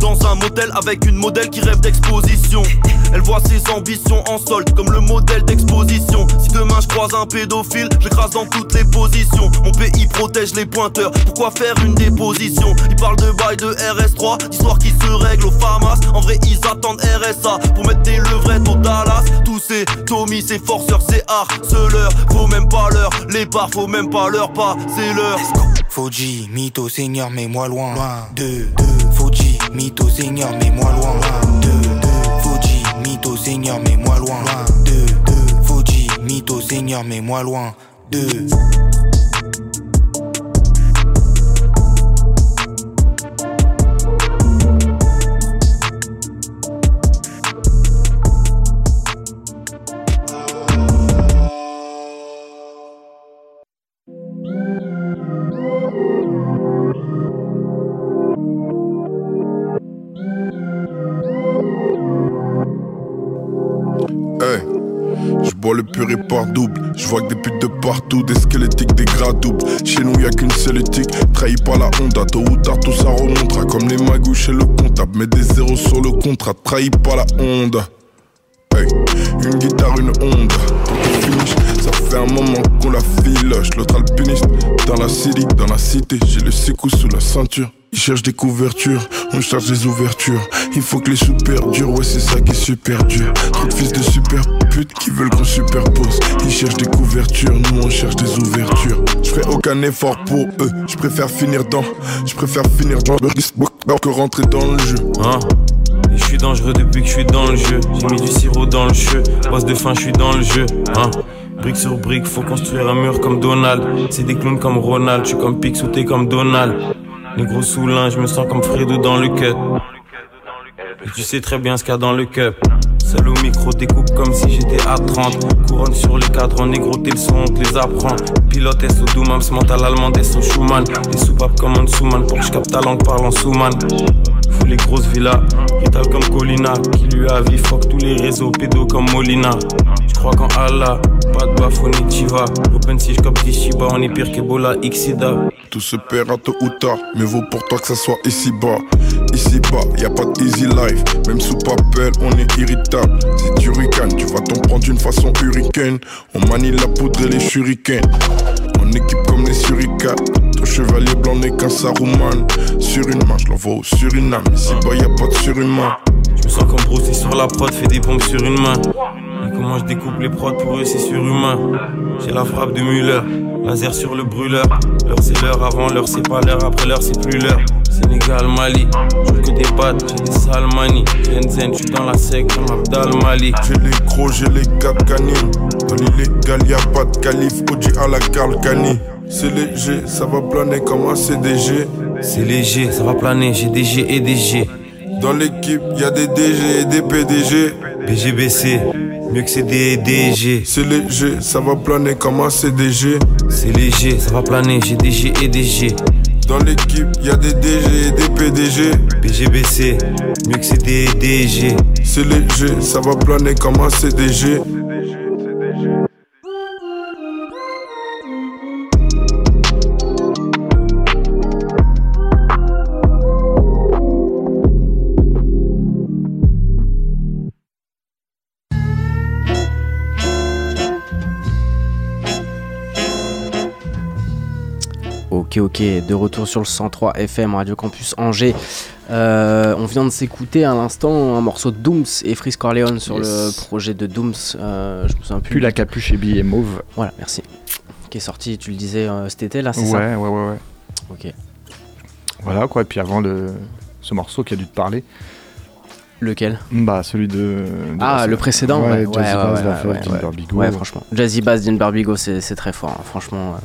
Dans un motel avec une modèle qui rêve d'exposition Elle voit ses ambitions en solde comme le modèle d'exposition. Si demain je croise un pédophile, j'écrase dans toutes les positions. Mon pays protège les pointeurs, pourquoi faire une déposition? Ils parlent de bail de RS3, d'histoire qui se règle au FAMAS. En vrai, ils attendent RSA pour mettre des levrettes au Dallas. Tous ces Tommy, ces forceurs, c'est harceleurs. Faut même pas leur les barres, faut même pas leur pas, c'est leur. Fauji, mytho, seigneur, mets-moi loin. Deux, deux. Fauji, mytho, seigneur, mets-moi loin. Deux, deux. Seigneur, mets-moi loin. Deux, deux. Fauji, mytho, seigneur, mets-moi loin. Deux. Purée par double. Je vois que des putes de partout, des squelettiques, des gras doubles. Chez nous, y a qu'une seule éthique. Trahi par la Honda, tôt ou tard, tout ça remontera. Comme les magouilles chez le comptable. Mets des zéros sur le contrat. Trahi par la Honda. Hey, une guitare, une Honda. Pour qu'on finish, ça fait un moment qu'on la filoche. L'autre alpiniste, dans la city, dans la cité. J'ai le secou sous la ceinture. Ils cherchent des couvertures, on cherche des ouvertures. Il faut que les sous perdurent, ouais, c'est ça qui est super dur. Trop de fils de super putes qui veulent qu'on superpose. Ils cherchent des couvertures, nous on cherche des ouvertures. Je aucun effort pour eux, je préfère finir dans. Je préfère finir dans le risque que rentrer dans le jeu. Hein? Je suis dangereux depuis que je suis dans le jeu. J'ai mis du sirop dans le jeu. Boss de fin, je suis dans le jeu. Hein? Brique sur brique, faut construire un mur comme Donald. C'est des clowns comme Ronald, je suis comme Pix ou comme Donald. Les gros soulins, je me sens comme Fredo dans le cut. Et tu sais très bien ce qu'il y a dans le cup. Seul au micro, découpe comme si j'étais à 30. Couronne sur les cadres, négro, t'es le son, on te les apprend. Pilote SO Doomams, mental allemand, SO Schumann. Les soupapes comme un pour que je capte ta langue parlant sous-man. Fous les grosses villas, Rital comme Colina. Qui lui a vie, fuck tous les réseaux, pédo comme Molina. Je crois qu'en Allah, pas de bafouné, t'y vas. Open si des Shiba, on est pire qu'Ebola, Xida. Tout se paiera tôt ou tard, mais vaut pour toi que ça soit ici bas. Ici bas, y a pas de easy life, même sous papel, on est irritable. Si tu ricanes, tu vas t'en prendre d'une façon hurricane. On manie la poudre et les shurikens. En équipe comme les suricates. Ton chevalier blanc n'est qu'un sarouman. Sur une main, je l'envoie au Suriname. Ici bas, y a pas de surhumain. Je me sens comme Bruce sur la prod, fait des pompes sur une main. Comment je découpe les prods pour eux, c'est surhumain. J'ai la frappe de Muller, laser sur le brûleur. L'heure c'est l'heure, avant l'heure c'est pas l'heure, après l'heure c'est plus l'heure. Sénégal, Mali, je que des pattes, j'ai des sales manies. Shenzhen, je suis dans la sec, comme Abdal Mali. J'ai les gros, j'ai les quatre canines. Dans l'illégal, y a pas de calife, Oji à la Carl Cani. C'est léger, ça va planer comme un CDG. C'est léger, ça va planer, j'ai DG et DG. Dans l'équipe, y a des DG et des PDG. BGBC, mieux que CD et DG. C'est léger, ça va planer comme un CDG. C'est léger, ça va planer, j'ai DG et DG. Dans l'équipe, y a des DG et des PDG. BGBC, mieux que CD et DG. C'est léger, ça va planer comme un CDG. Ok, ok, de retour sur le 103 FM Radio Campus Angers. Euh, on vient de s'écouter à l'instant un morceau de Dooms et Freeze Corleone sur Yes. le projet de Dooms. euh, je me souviens plus. Plus la capuche et billet mauve. Voilà, merci. Qui est sorti, tu le disais euh, cet été là, c'est Ouais, ça? Ouais, ouais, ouais. Ok. Voilà quoi, et puis avant le... ce morceau qui a dû te parler. Lequel? Bah celui de. de Ah, la- le précédent Ouais, ouais, ouais, ouais, ouais, ouais. Ouais, franchement. Jazzy Bass, Dean Barbigo, c'est c'est très fort. hein. Franchement, euh,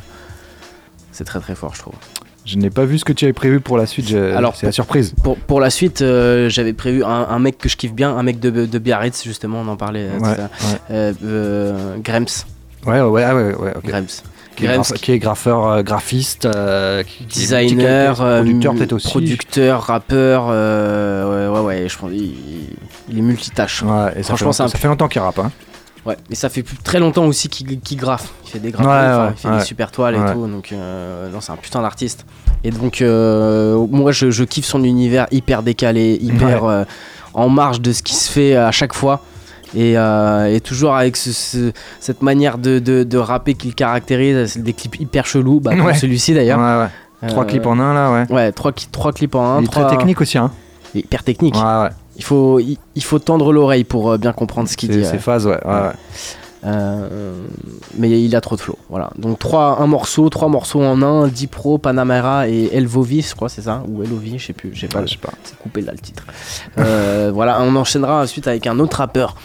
c'est très très fort, je trouve. Je n'ai pas vu ce que tu avais prévu pour la suite, Alors, c'est la surprise. Pour, pour la suite, euh, j'avais prévu un, un mec que je kiffe bien, un mec de, de Biarritz, justement, on en parlait. euh, Ouais, ouais. Euh, euh, Grems. Ouais, ouais, ah ouais, ouais, ok. Grems. Qui est, qui graffeur, graphiste, euh, qui, qui est designer, producteur peut-être aussi. producteur, rappeur, euh, ouais, ouais, ouais, je pense il, il est multitâche. Ouais, et ça, Franchement, ça fait longtemps qu'il rappe. Hein. Ouais, et ça fait plus- très longtemps aussi qu'il qu'il graffe. Il fait des graphes, Ouais, enfin, ouais, il fait ouais. des super toiles et Ouais. tout. Donc, euh, non, c'est un putain d'artiste. Et donc, euh, moi, je, je kiffe son univers hyper décalé, hyper Ouais. euh, en marge de ce qui se fait à chaque fois. Et, et toujours avec ce- ce- cette manière de, de, de rapper qu'il caractérise, c'est des clips hyper chelous, bah, comme Ouais. celui-ci d'ailleurs. Ouais, ouais. Trois clips en un, là, ouais. Ouais, trois, trois clips en un. Il est très technique aussi, hein. Hyper technique. Ouais, ouais. Il faut, il, il faut tendre l'oreille pour euh, bien comprendre ce qu'il dit. c'est ouais. phase, ouais, ouais, ouais. Euh, mais il a trop de flow. Voilà. Donc trois, un morceau, trois morceaux en un, Dipro, Panamera et Elvovi, je crois, c'est ça Ou Elovi, je sais plus. Je sais pas. je sais pas. C'est coupé là le titre. Euh, voilà, on enchaînera ensuite avec un autre rappeur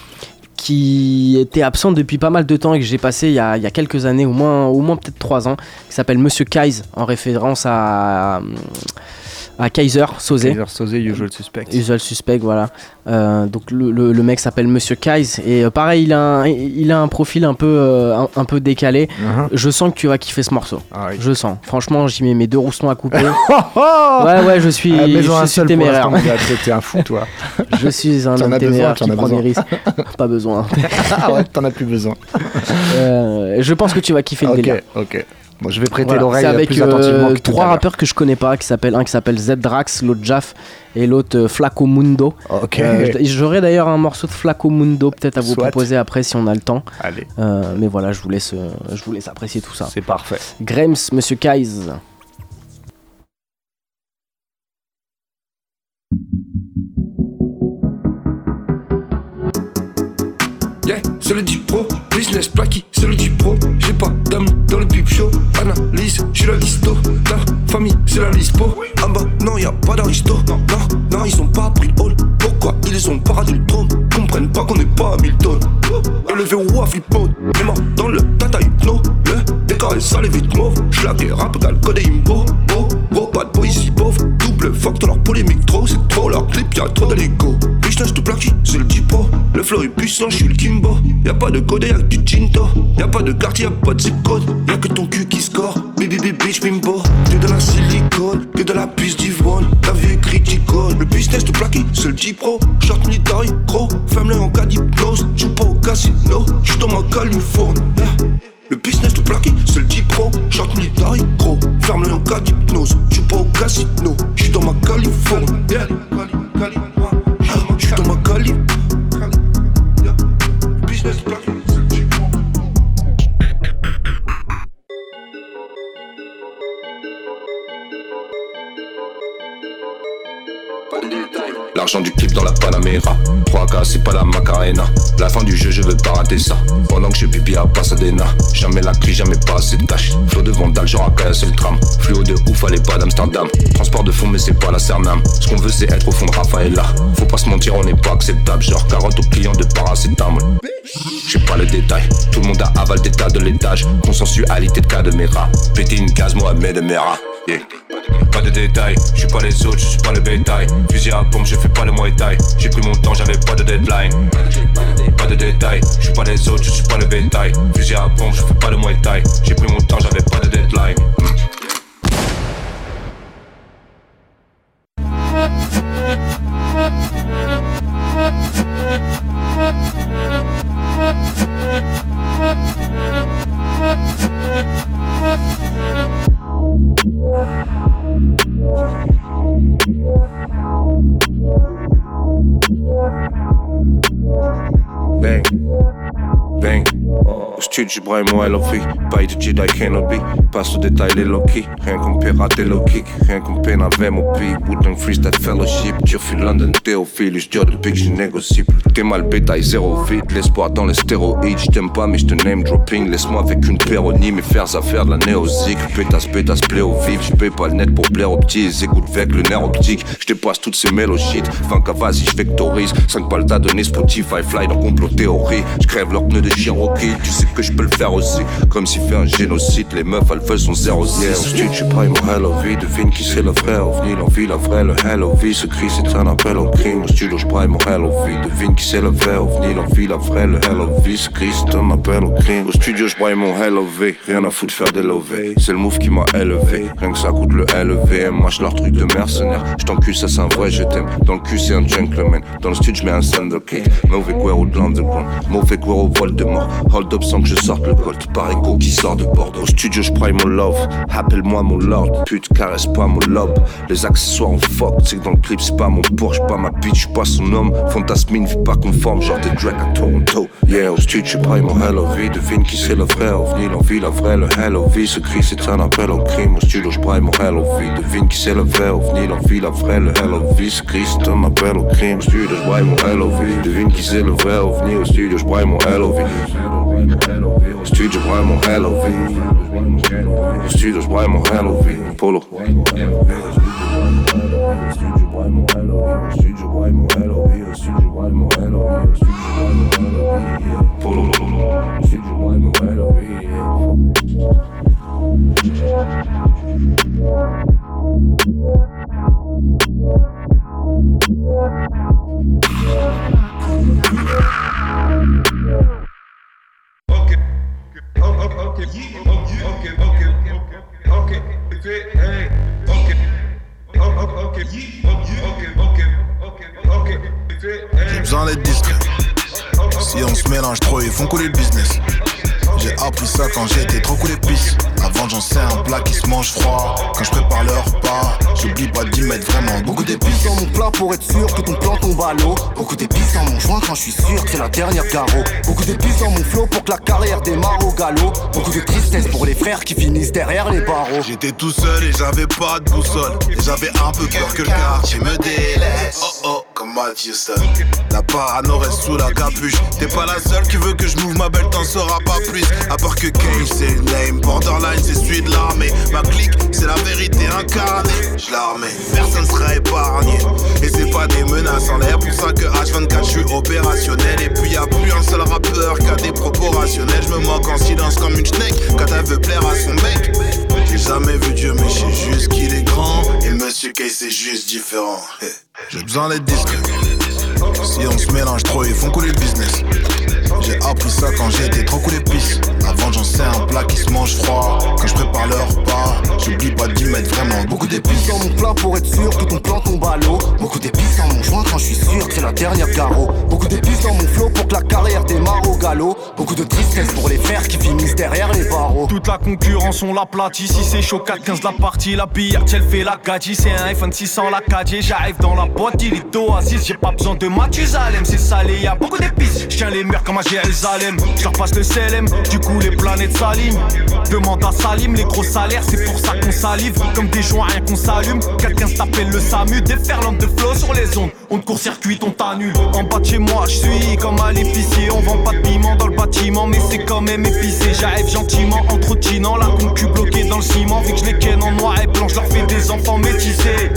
qui était absent depuis pas mal de temps et que j'ai passé il y, a, il y a quelques années, au moins, au moins peut-être trois ans, qui s'appelle Monsieur Kaiz, en référence à, à Kaiser Sosé. Kaiser Sosé, Usual Suspect. Usual Suspect, voilà. Euh, donc le, le- le mec s'appelle Monsieur Kaiz et euh, pareil, il a, un, il a un profil un peu, euh, un, un peu décalé. Uh-huh. Je sens que tu vas kiffer ce morceau. Ah Je sens. Franchement, j'y mets mes deux roustons à couper. ouais, ouais, je suis, Ah, je un suis téméraire. T'es- un fou, toi. Je suis un homme téméraire qui prend des risques. Pas besoin. ah ouais, t'en as plus besoin. Je pense que tu vas kiffer le Ok, délire. ok. Bon, je vais prêter Voilà, l'oreille c'est avec plus euh, attentivement que trois rappeurs que je connais pas, qui s'appellent un qui s'appelle Z-Drax, l'autre Jaff et l'autre euh, Flaco Mundo. Ok. Euh, J'aurais d'ailleurs un morceau de Flaco Mundo peut-être à vous Soit. proposer après si on a le temps. Allez. Euh, mais voilà, je vous laisse, euh, je vous laisse apprécier tout ça. C'est parfait. Grems, Monsieur Kaiz. Yeah, c'est le pro, business plaqué, le deep pro. J'ai pas d'amis dans le pip show. Analyse, j'suis la listo. La famille, c'est la lispo. En bas, non, y a pas d'aristo. Non, non, non, ils ont pas pris le hall. Pourquoi ils ont pas du trône? Comprennent pas qu'on est pas à Milton. Élevé ou à flip mode. Mémoire dans le tata hypno. Le décor est sale et vite mauve. J'lagué rap, gal, code et imbo. Beau, pas de ici pauvre. Double fuck dans leur polémique trop. C'est trop leur clip, y'a trop l'ego. Business de plaqué, c'est le pro. Le flow est puissant, j'suis le Kimbo. Y'a pas de code, y'a que du Tinto. Y'a pas de quartier, y'a pas de zip code. Y'a que ton cul qui score. Baby, baby, bitch, bimbo. Que de la silicone, que de la puce d'Yvonne. La vie est criticone. Le business de plaqué, c'est le deep pro. Short military, gros. Femme-le en cas d'hypnose. J'joue pas au casino, j'suis dans ma Californie. Le business de plaqué, c'est le pro. Short military, gros. Ferme-le en cas d'hypnose. J'joue pas au casino, j'suis dans ma Californie. J'suis dans ma Cali. Business de plaqué, le deep pro. L'argent du clip dans la Panamera. 3K c'est pas la Macarena. La fin du jeu je veux pas rater ça. Pendant que je pipi à Pasadena. Jamais la crise, jamais pas assez de tâches. Flot de Vandal, genre à le tram. Fluo de ouf, allez pas d'Amsterdam. Transport de fond mais c'est pas la Cernam. Ce qu'on veut c'est être au fond de Rafaela. Faut pas se mentir on n'est pas acceptable. Genre carotte au client de paracétamol. J'ai pas le détail, tout le monde a aval des tas de l'étage. Consensualité de cas de Mera Péter une case Mohamed Mera Pas de détails, je suis pas les autres, je suis pas le bétail. Fusil à pompe, je fais pas le thai. J'ai pris mon temps, j'avais pas de deadline. Pas de détails, je suis pas les autres, je suis pas le bétail. Fusil à pompe, je fais pas le thai. J'ai pris mon temps, j'avais pas de deadline Bang, bang. Studio, j'braille mon LOV. Bail de Jedi Kenobi. Passe au détail les low-key. Rien qu'on peut rater low kick. Rien qu'on peine avec mon pays. Wooden Freestyle Fellowship. Turfu London, Théophile. J'dire depuis que je négocie. T'es mal bétail, zéro vide. L'espoir dans les stéroïdes. J't'aime pas, mais j'te name dropping. Laisse-moi avec une péronie. Mais faire affaire de la néosique. Pétasse, pétasse, play au vif. J'paye pas le net pour plaire aux petits. Ils écoutent avec le nerf optique. J'dépasse toutes ces mélodies. 20 vas-y, j'vectorise. 5 balles t'as donné Spotify. Fly dans complot théorie. J'crève leurs pneus Cherokee. Tu sais que je peux le faire aussi. Comme si fait un génocide. Les meufs, elles veulent son 0 0 Studio, je Hello V. Devine qui c'est le vrai ovni. L'envie, la vraie, le Hello V. Ce cri, c'est un appel au crime. Au studio, je prends mon Hello V. Devine qui c'est le vrai ovni. L'envie, la vraie, le V. Ce cri, c'est un appel au crime. Au studio, je prends mon V. Rien à foutre faire des lové. C'est le move qui m'a élevé. Rien que ça coûte le LV. Moi, je leur truc de mercenaire. Je t'encule, ça c'est un vrai, je t'aime. Dans le cul, c'est un gentleman. Dans le studio, je mets un kick. Mauvais cuero de l'underground. Mauvais cuero vol Hold up sans que je sorte le gold. Par écho qui sort de Bordeaux. Au studio, je prends mon love. Appelle-moi mon lord. Pute, caresse pas mon lobe. Les accessoires en fuck. C'est que dans le clip, c'est pas mon Porsche, pas ma bitch, pas son homme. Fantasmine, vit pas conforme, genre des Drake à Toronto. Yeah, au studio, je prends mon hello vie. Devine qui c'est le vrai ovni. L'envie, la vraie, le hello vie. Ce cri, c'est un appel au crime. Au studio, je prends mon hello vie. Devine qui c'est le vrai ovni. L'envie, la vraie, le hello vie. Ce cri, c'est un appel au crime. Au studio, je prends mon hello vie. Devine qui c'est le vrai ovni. Au studio, je mon hello vie. Os chicos guaymo Halloween. Os chicos guaymo Halloween. Polo. Polo. Polo. Yeah. Prends mon hello vie. Au studio, je prends mon hello vie. Polo. J'ai besoin d'être discret. Si on se mélange trop, ils font couler le business. J'ai appris ça quand j'étais trop cool d'épices. Avant j'en sais un plat qui se mange froid. Quand je prépare le repas, j'oublie pas d'y mettre vraiment beaucoup d'épices. dans mon plat pour être sûr que ton plan tombe à l'eau. Beaucoup d'épices dans mon joint quand je suis sûr que c'est la dernière carreau. Beaucoup d'épices dans mon flot pour que la carrière démarre au galop. Beaucoup de tristesse pour les frères qui finissent derrière les barreaux. J'étais tout seul et j'avais pas de boussole. Et j'avais un peu peur que le quartier me délaisse. Oh oh, comme Houston. La parano reste sous la capuche. T'es pas la seule qui veut que je m'ouvre ma belle, t'en sauras pas plus. À part que Cage, c'est une name. Borderline, c'est celui de l'armée. Ma clique, c'est la vérité incarnée. Je l'armée, personne sera épargné. Et c'est pas des menaces en l'air. Pour ça que H24, je suis opérationnel. Et puis y a plus un seul rappeur qui a des propos rationnels. Je me moque en silence comme une snake quand elle veut plaire à son mec. J'ai jamais vu Dieu, mais je sais juste qu'il est grand. Et Monsieur K, c'est juste différent. J'ai besoin d'être discret. Si on se mélange trop, ils font couler le business. J'ai appris ça quand j'étais trop cool d'épices. Avant j'en sais un plat qui se mange froid. Quand je prépare le repas, j'oublie pas d'y mettre vraiment beaucoup d'épices. dans mon plat pour être sûr que ton plan tombe à l'eau. Beaucoup d'épices dans mon joint quand je suis sûr que c'est la dernière carreau. Beaucoup d'épices dans mon flot pour que la carrière démarre au galop. Beaucoup de tristesse pour les frères qui finissent derrière les barreaux. Toute la concurrence on l'aplatit. Si c'est chaud 4-15 la partie, la billard elle fait la gadget. C'est un iPhone 600 la 4 J'arrive dans la boîte, il est oasis. J'ai pas besoin de Mathusalem, c'est salé, y a beaucoup d'épices. Je tiens les murs comme à Jérusalem. Je le CLM, du coup les planètes s'aliment. Demande à Salim, les gros salaires, c'est pour ça qu'on salive. Comme des joints, rien qu'on s'allume. Quelqu'un t'appelle le SAMU, déferlante de flow sur les ondes. On te court-circuite, on t'annule. En bas de chez moi, je suis comme à l'épicier. On vend pas de piment dans le bâtiment, mais c'est quand même épicé. J'arrive gentiment, entretinant la concu bloquée dans le ciment. Vu que je les ken en noir et blanc, je leur fais des enfants métissés.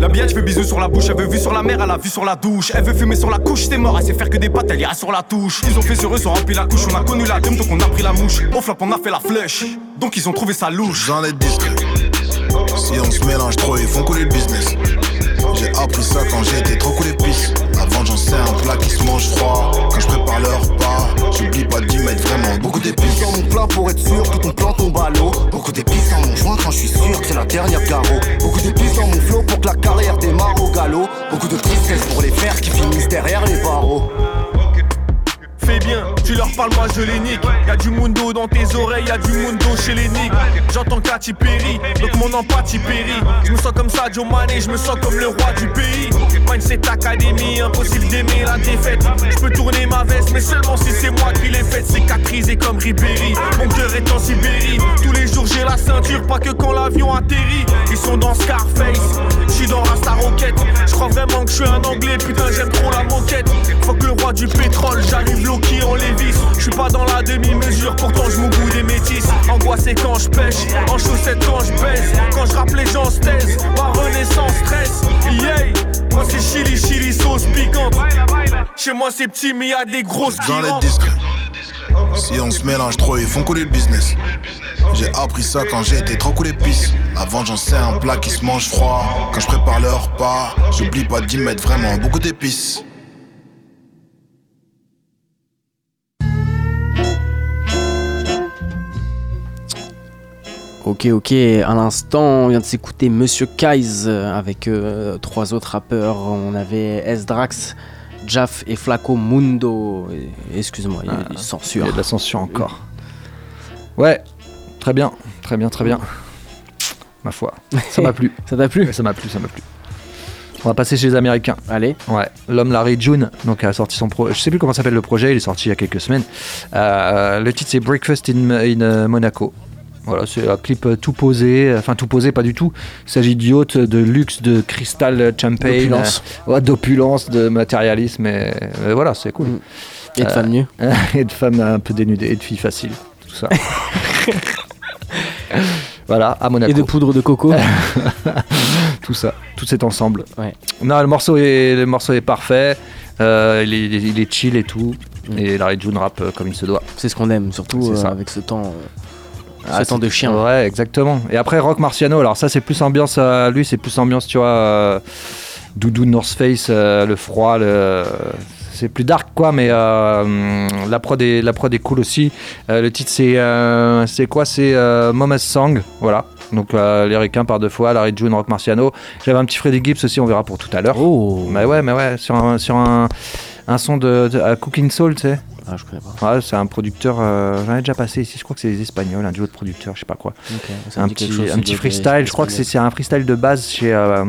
La biatch veut bisous sur la bouche, elle veut vue sur la mer, elle a vu sur la douche. Elle veut fumer sur la couche, c'est mort, elle sait faire que des pattes, elle ira sur la touche. Ils ont fait sur eux, sont rempli la couche, on a connu la dame, donc on a pris la mouche. Au flop, on a fait la flèche, donc ils ont trouvé sa louche. J'en ai discret. Si on se mélange trop, ils font couler le business. J'ai appris ça quand j'étais trop cool d'épices. Avant j'en sais un plat qui se mange froid. Quand je prépare le repas, j'oublie pas d'y mettre vraiment beaucoup d'épices. dans mon plat pour être sûr que ton plan tombe à l'eau. Beaucoup d'épices dans mon joint quand je suis sûr que c'est la dernière carreau. Beaucoup d'épices dans mon flot pour que la carrière démarre au galop. Beaucoup de tristesse pour les frères qui finissent derrière les barreaux. Fais bien, tu leur parles, moi je les nique. Y'a du mundo dans tes oreilles, y'a du mundo chez les niggas. J'entends Katy Perry, donc mon empathie périt. Je me sens comme ça, Joe Mané, je me sens comme le roi du pays. Mindset Academy, impossible d'aimer la défaite. Je peux tourner ma veste, mais seulement si c'est moi qui l'ai faite. Cicatrisé comme Ribéry, mon cœur est en Sibérie. Tous les jours j'ai la ceinture, pas que quand l'avion atterrit. Ils sont dans Scarface, je suis dans Rasta Rocket. Je crois vraiment que je suis un anglais, putain j'aime trop la moquette. Faut que le roi du pétrole, j'arrive bloqué en Lévis. Je suis pas dans la demi-mesure, pourtant je goût des métis. Angoissé quand je pêche, en chaussettes quand je baise. Quand je rappe les gens se taisent, ma renaissance stress. Yeah, moi c'est chili, chili, sauce piquante. Chez moi c'est petit, mais y a des grosses Dans les discrets. Si on se mélange trop, ils font couler le business. J'ai appris ça quand j'étais trop cool d'épices. Avant j'en sais un plat qui se mange froid. Quand je prépare le repas, j'oublie pas d'y mettre vraiment beaucoup d'épices. Ok, ok, à l'instant, on vient de s'écouter Monsieur Kaiz euh, avec euh, trois autres rappeurs. On avait S-Drax, Jaff et Flaco Mundo. Excuse-moi, il y a Ah, des censures. Il y a de la censure encore. Ouais, très bien, très bien, très bien. Ma foi, ça m'a plu. ça t'a plu Ça m'a plu, ça m'a plu. On va passer chez les Américains. Allez. Ouais. L'homme Larry June, donc a sorti son projet. Je sais plus comment s'appelle le projet. Il est sorti il y a quelques semaines. Euh, le titre c'est Breakfast in, in, Monaco. Voilà, c'est un clip euh, tout posé, enfin tout posé, pas du tout. Il s'agit d'yachts, de luxe, de cristal champagne, D'opulence. euh, de matérialisme, et, et voilà, c'est cool. Mm. Et de femmes nues. et de femmes un peu dénudées, et de filles faciles, tout ça. voilà, à Monaco. Et de poudre de coco. tout ça, tout cet ensemble. Non, le morceau est, le morceau est parfait. euh, il, est, il est- il est chill et tout. Et Larry June rappe euh, comme il se doit. C'est ce qu'on aime, surtout euh, ça. avec ce temps, euh, Ah, ce temps de chien. Ouais, exactement. Et après, Rock Marciano, alors ça, c'est plus ambiance à lui, c'est plus ambiance, tu vois, euh, Doudou North Face, euh, le froid, le. C'est plus dark quoi, mais euh, la, prod est, la prod est cool aussi. Le titre c'est quoi C'est Mama's Song, voilà. Donc euh, les ricains par deux fois, Larry June, Rock Marciano. J'avais un petit Freddy Gibbs aussi, on verra pour tout à l'heure. Oh. Mais ouais, mais ouais, sur un, sur un, un son de, de- à Cooking Soul, tu sais. Ah, je connais pas. Ouais, c'est un producteur, euh, j'en ai déjà passé ici, je crois que c'est les Espagnols, un duo de producteurs, je sais pas quoi. Un petit, chose, un petit freestyle, je crois que c'est c'est un freestyle de base chez. euh,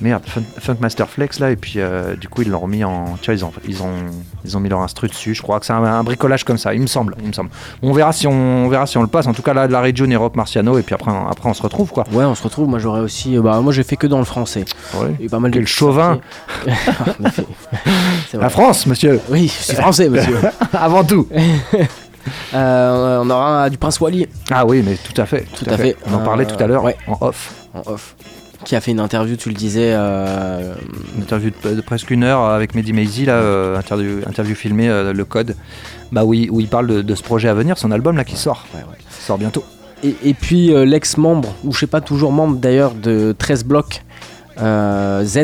merde, Fun- Funkmaster Flex là, et puis euh, du coup ils l'ont remis en. Tu vois, ils ont, ils ont, ils ont mis leur instru dessus, je crois que c'est un, un bricolage comme ça, il me semble. Il me semble. On, verra si on, on verra si on le passe, en tout cas là, de la June et Rock Marciano, et puis après, après on se retrouve quoi. Ouais, on se retrouve. Moi, j'aurais aussi. euh, Bah, moi, j'ai fait que dans le français. Ouais. Et pas mal de Quel petites chauvin. La France, monsieur Oui, je suis français, monsieur. Avant tout Euh, on aura du Prince Wally. Ah oui, mais tout à fait. Tout, à fait. On en parlait Euh, tout à l'heure ouais. en off. En off. Qui a fait une interview, tu le disais. euh, Une interview de, de presque une heure avec Mehdi Maizi, là, euh, interview, interview filmée, euh, le code, bah où il parle de, de ce projet à venir, son album là qui sort, qui sort bientôt. Et, et puis l'ex-membre, ou je sais pas, toujours membre d'ailleurs de 13 blocs, Z,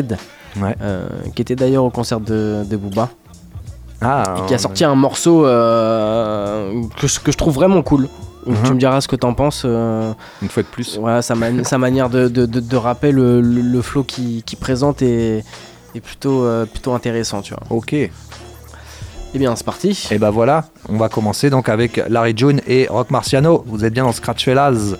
qui était d'ailleurs au concert de, de Booba. Ah, et qui a sorti un morceau que je trouve vraiment cool. Donc, Mhm. Tu me diras ce que t'en penses. euh, Une fois de plus. Voilà, sa, man- sa manière de, de, de- de rapper, le, le, le flow qu'il qu'il présente est, est plutôt, euh, plutôt intéressant, tu vois. Ok. Eh bien, c'est parti. Et bah voilà, on va commencer donc avec Larry June et Rock Marciano. Vous êtes bien dans Scratch Fellas.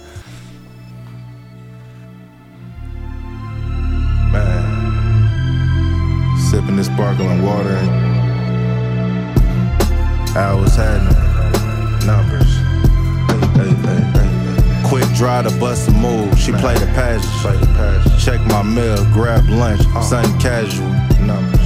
Sipping this sparkling water. I was having numbers. Hey, hey, hey, hey. Quick dry to bust a move. She play the passage. Check my mail, grab lunch. Something casual.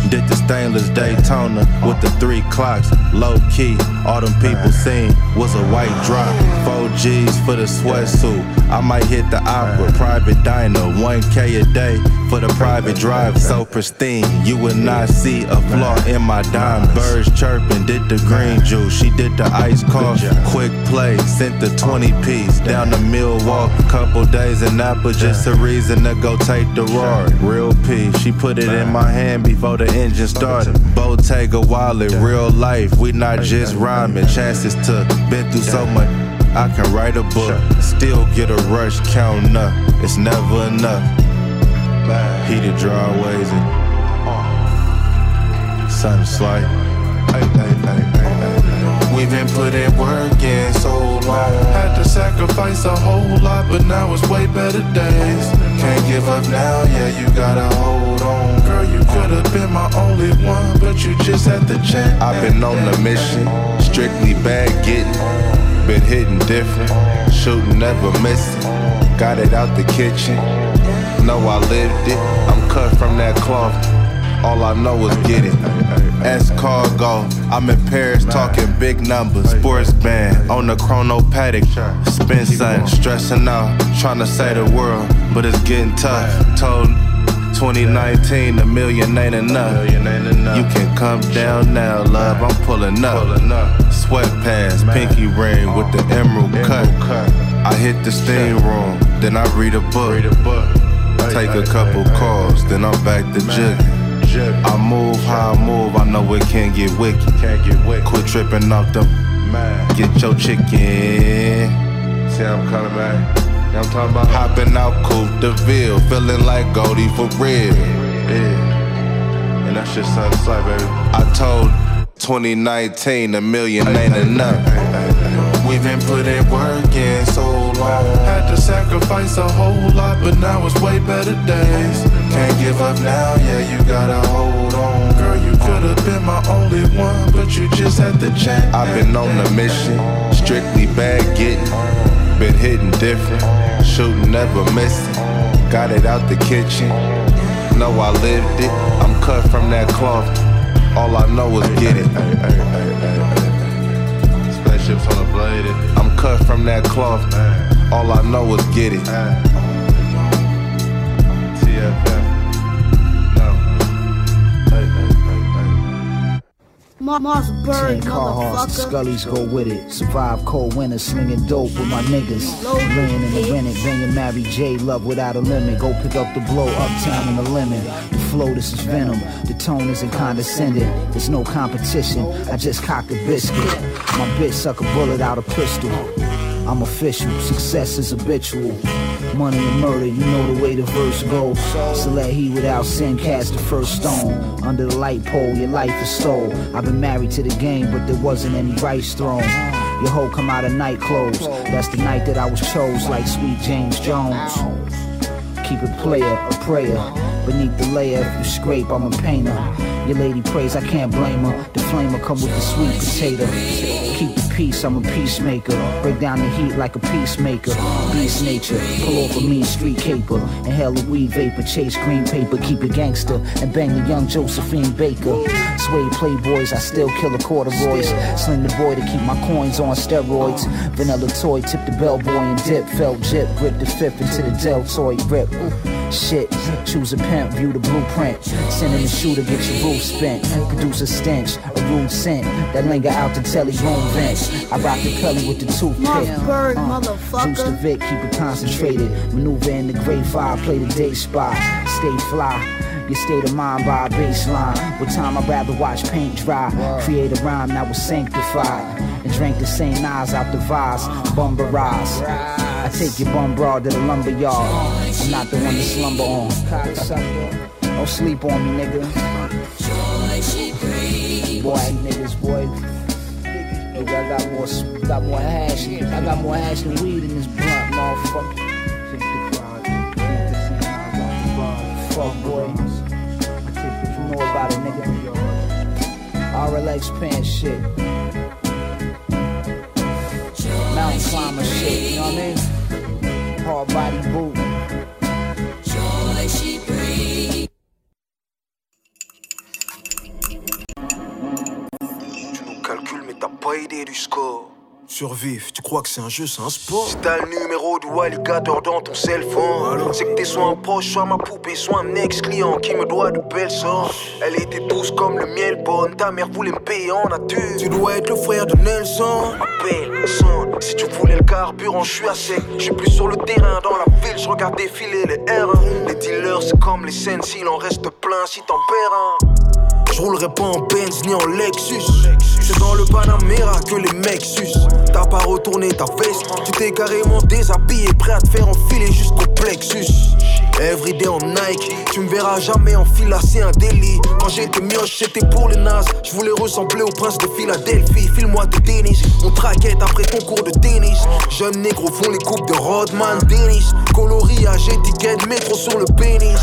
Did the stainless Daytona with the three clocks. Low key, all them people seen was a white drop. Four G's for the sweatsuit. I might hit the opera, private diner, 1K a day for the private drive. So pristine, you would not see a flaw in my dime. Birds chirping, did the green juice. She did the ice coffee. Quick play, sent the 20 piece down to Milwaukee. Couple days in Napa, just a reason to go take the roar. Real P, she put it in my hand before the engine started. Bottega wallet, real life. We not just rhyming. Chances took, been through so much. I can write a book, still get a rush counting up. It's never enough. Heated driveways and uh, sun slight. We've been putting work in so long. Had to sacrifice a whole lot, but now it's way better days. Can't give up now, yeah, you gotta hold on. Girl, you could've been my only one, but you just had to check. I've been on the mission, strictly bad getting. Been hitting different, shooting never missing. Got it out the kitchen, know I lived it. I'm cut from that cloth. All I know is get it. S cargo. I'm in Paris talking big numbers. Sports band on the chrono paddock. Spin sun, stressing out, trying to say the world, but it's getting tough. Told 2019 a million ain't enough. You can come down now, love. I'm pulling up. Sweatpants, pinky ring with the emerald cut. I hit the steam room, then I read a book. Take a couple calls, then I'm back to jugging. I move how I move, I know it can get wicked. Quit tripping off the them. Get your chicken. See, I'm coming back. You know I'm talking about? Hopping out Coupe de Ville, feeling like Goldie for real. Yeah. And that shit something like, baby. I told 2019 a million ain't enough. We've been putting work in so long. Had to sacrifice a whole lot, but now it's way better days. Can't give up now, yeah, you gotta hold on. Girl, you could've been my only one, but you just had to change. I've been on a mission, strictly bad getting. Been hitting different, shooting never missing. Got it out the kitchen, know I lived it. I'm cut from that cloth, all I know is get it. Spaceships on the blade. I'm cut from that cloth, all I know is get it. TFM. Mossberg, motherfucker. Scullies go with it. Survive cold winter, slinging dope with my niggas. Laying in the rennet, banging Mary J. Love without a limit. Go pick up the blow, uptown in the lemon. The flow, this is venom. The tone isn't condescending. There's no competition. I just cocked a biscuit. My bitch suck a bullet out a pistol. I'm official. Success is habitual. Money and murder, you know the way the verse goes. So let he without sin cast the first stone. Under the light pole, your life is stole. I've been married to the game, but there wasn't any rice thrown. Your hoe come out of night clothes. That's the night that I was chose, like sweet James Jones. Keep it player, a prayer. Beneath the layer, if you scrape, I'm a painter. Your lady prays, I can't blame her. The flamer come with the sweet potato. Keep the peace, I'm a peacemaker. Break down the heat like a peacemaker. Beast nature, pull off a mean street caper. Inhale a weed vapor, chase green paper, keep it gangster. And bang the young Josephine Baker. Sway playboys, I still kill a corduroys. Sling the boy to keep my coins on steroids. Vanilla toy, tip the bellboy and dip. Felt jip, grip the fifth into the deltoid rip. Shit, choose a pimp, view the blueprint. Send in the shooter, get your roof spent. Produce a stench, a rude scent that linger out the telly room vents. I rock the pelly with the toothpick. Mossberg, Uh, motherfucker. Juice the Vic, keep it concentrated. Maneuver in the gray fire, play the day spot. Stay fly. Your state of mind by a baseline. With time, I'd rather watch paint dry. Create a rhyme that was sanctified. And drink the same eyes out the vase. Bumba rise. I take your bum broad to the lumber yard. I'm not the one to slumber on. Cocksucker. Don't sleep on me, nigga. Boy, niggas, boy. Nigga, I got more, got more hash. I got more hash than weed in this blunt, motherfucker. Fuck boy. You know about it, nigga. RLX pants shit. Mountain climber shit, you know what I mean? Hard body boot. Tu nous calcules, mais t'as pas idée du score. Survivre, tu crois que c'est un jeu, c'est un sport Si t'as le numéro du alligator dans ton cell phone, c'est que t'es soit un proche, soit ma poupée, soit un ex-client qui me doit de belles sorts. Elle était douce comme le miel bonne, ta mère voulait me payer en nature. Tu dois être le frère de Nelson. Appelle, si tu voulais le carburant, je suis à sec. Je suis plus sur le terrain, dans la ville, je regarde défiler les R1. Les dealers, c'est comme les scènes, s'il en reste plein, si t'en perds un. Je roulerai pas en Benz ni en Lexus. C'est dans le Panamera que les mecs sucent. T'as pas retourné ta veste, tu t'es carrément déshabillé, prêt à te faire enfiler jusqu'au plexus. Everyday en Nike, tu me verras jamais en c'est un délit. Quand j'étais mioche, c'était pour les nazes. Je voulais ressembler au prince de Philadelphie. File-moi des tennis, on traquette après ton cours de tennis. Jeunes négros font les coupes de Rodman, Dennis. Coloriage, étiquette, métro sur le pénis.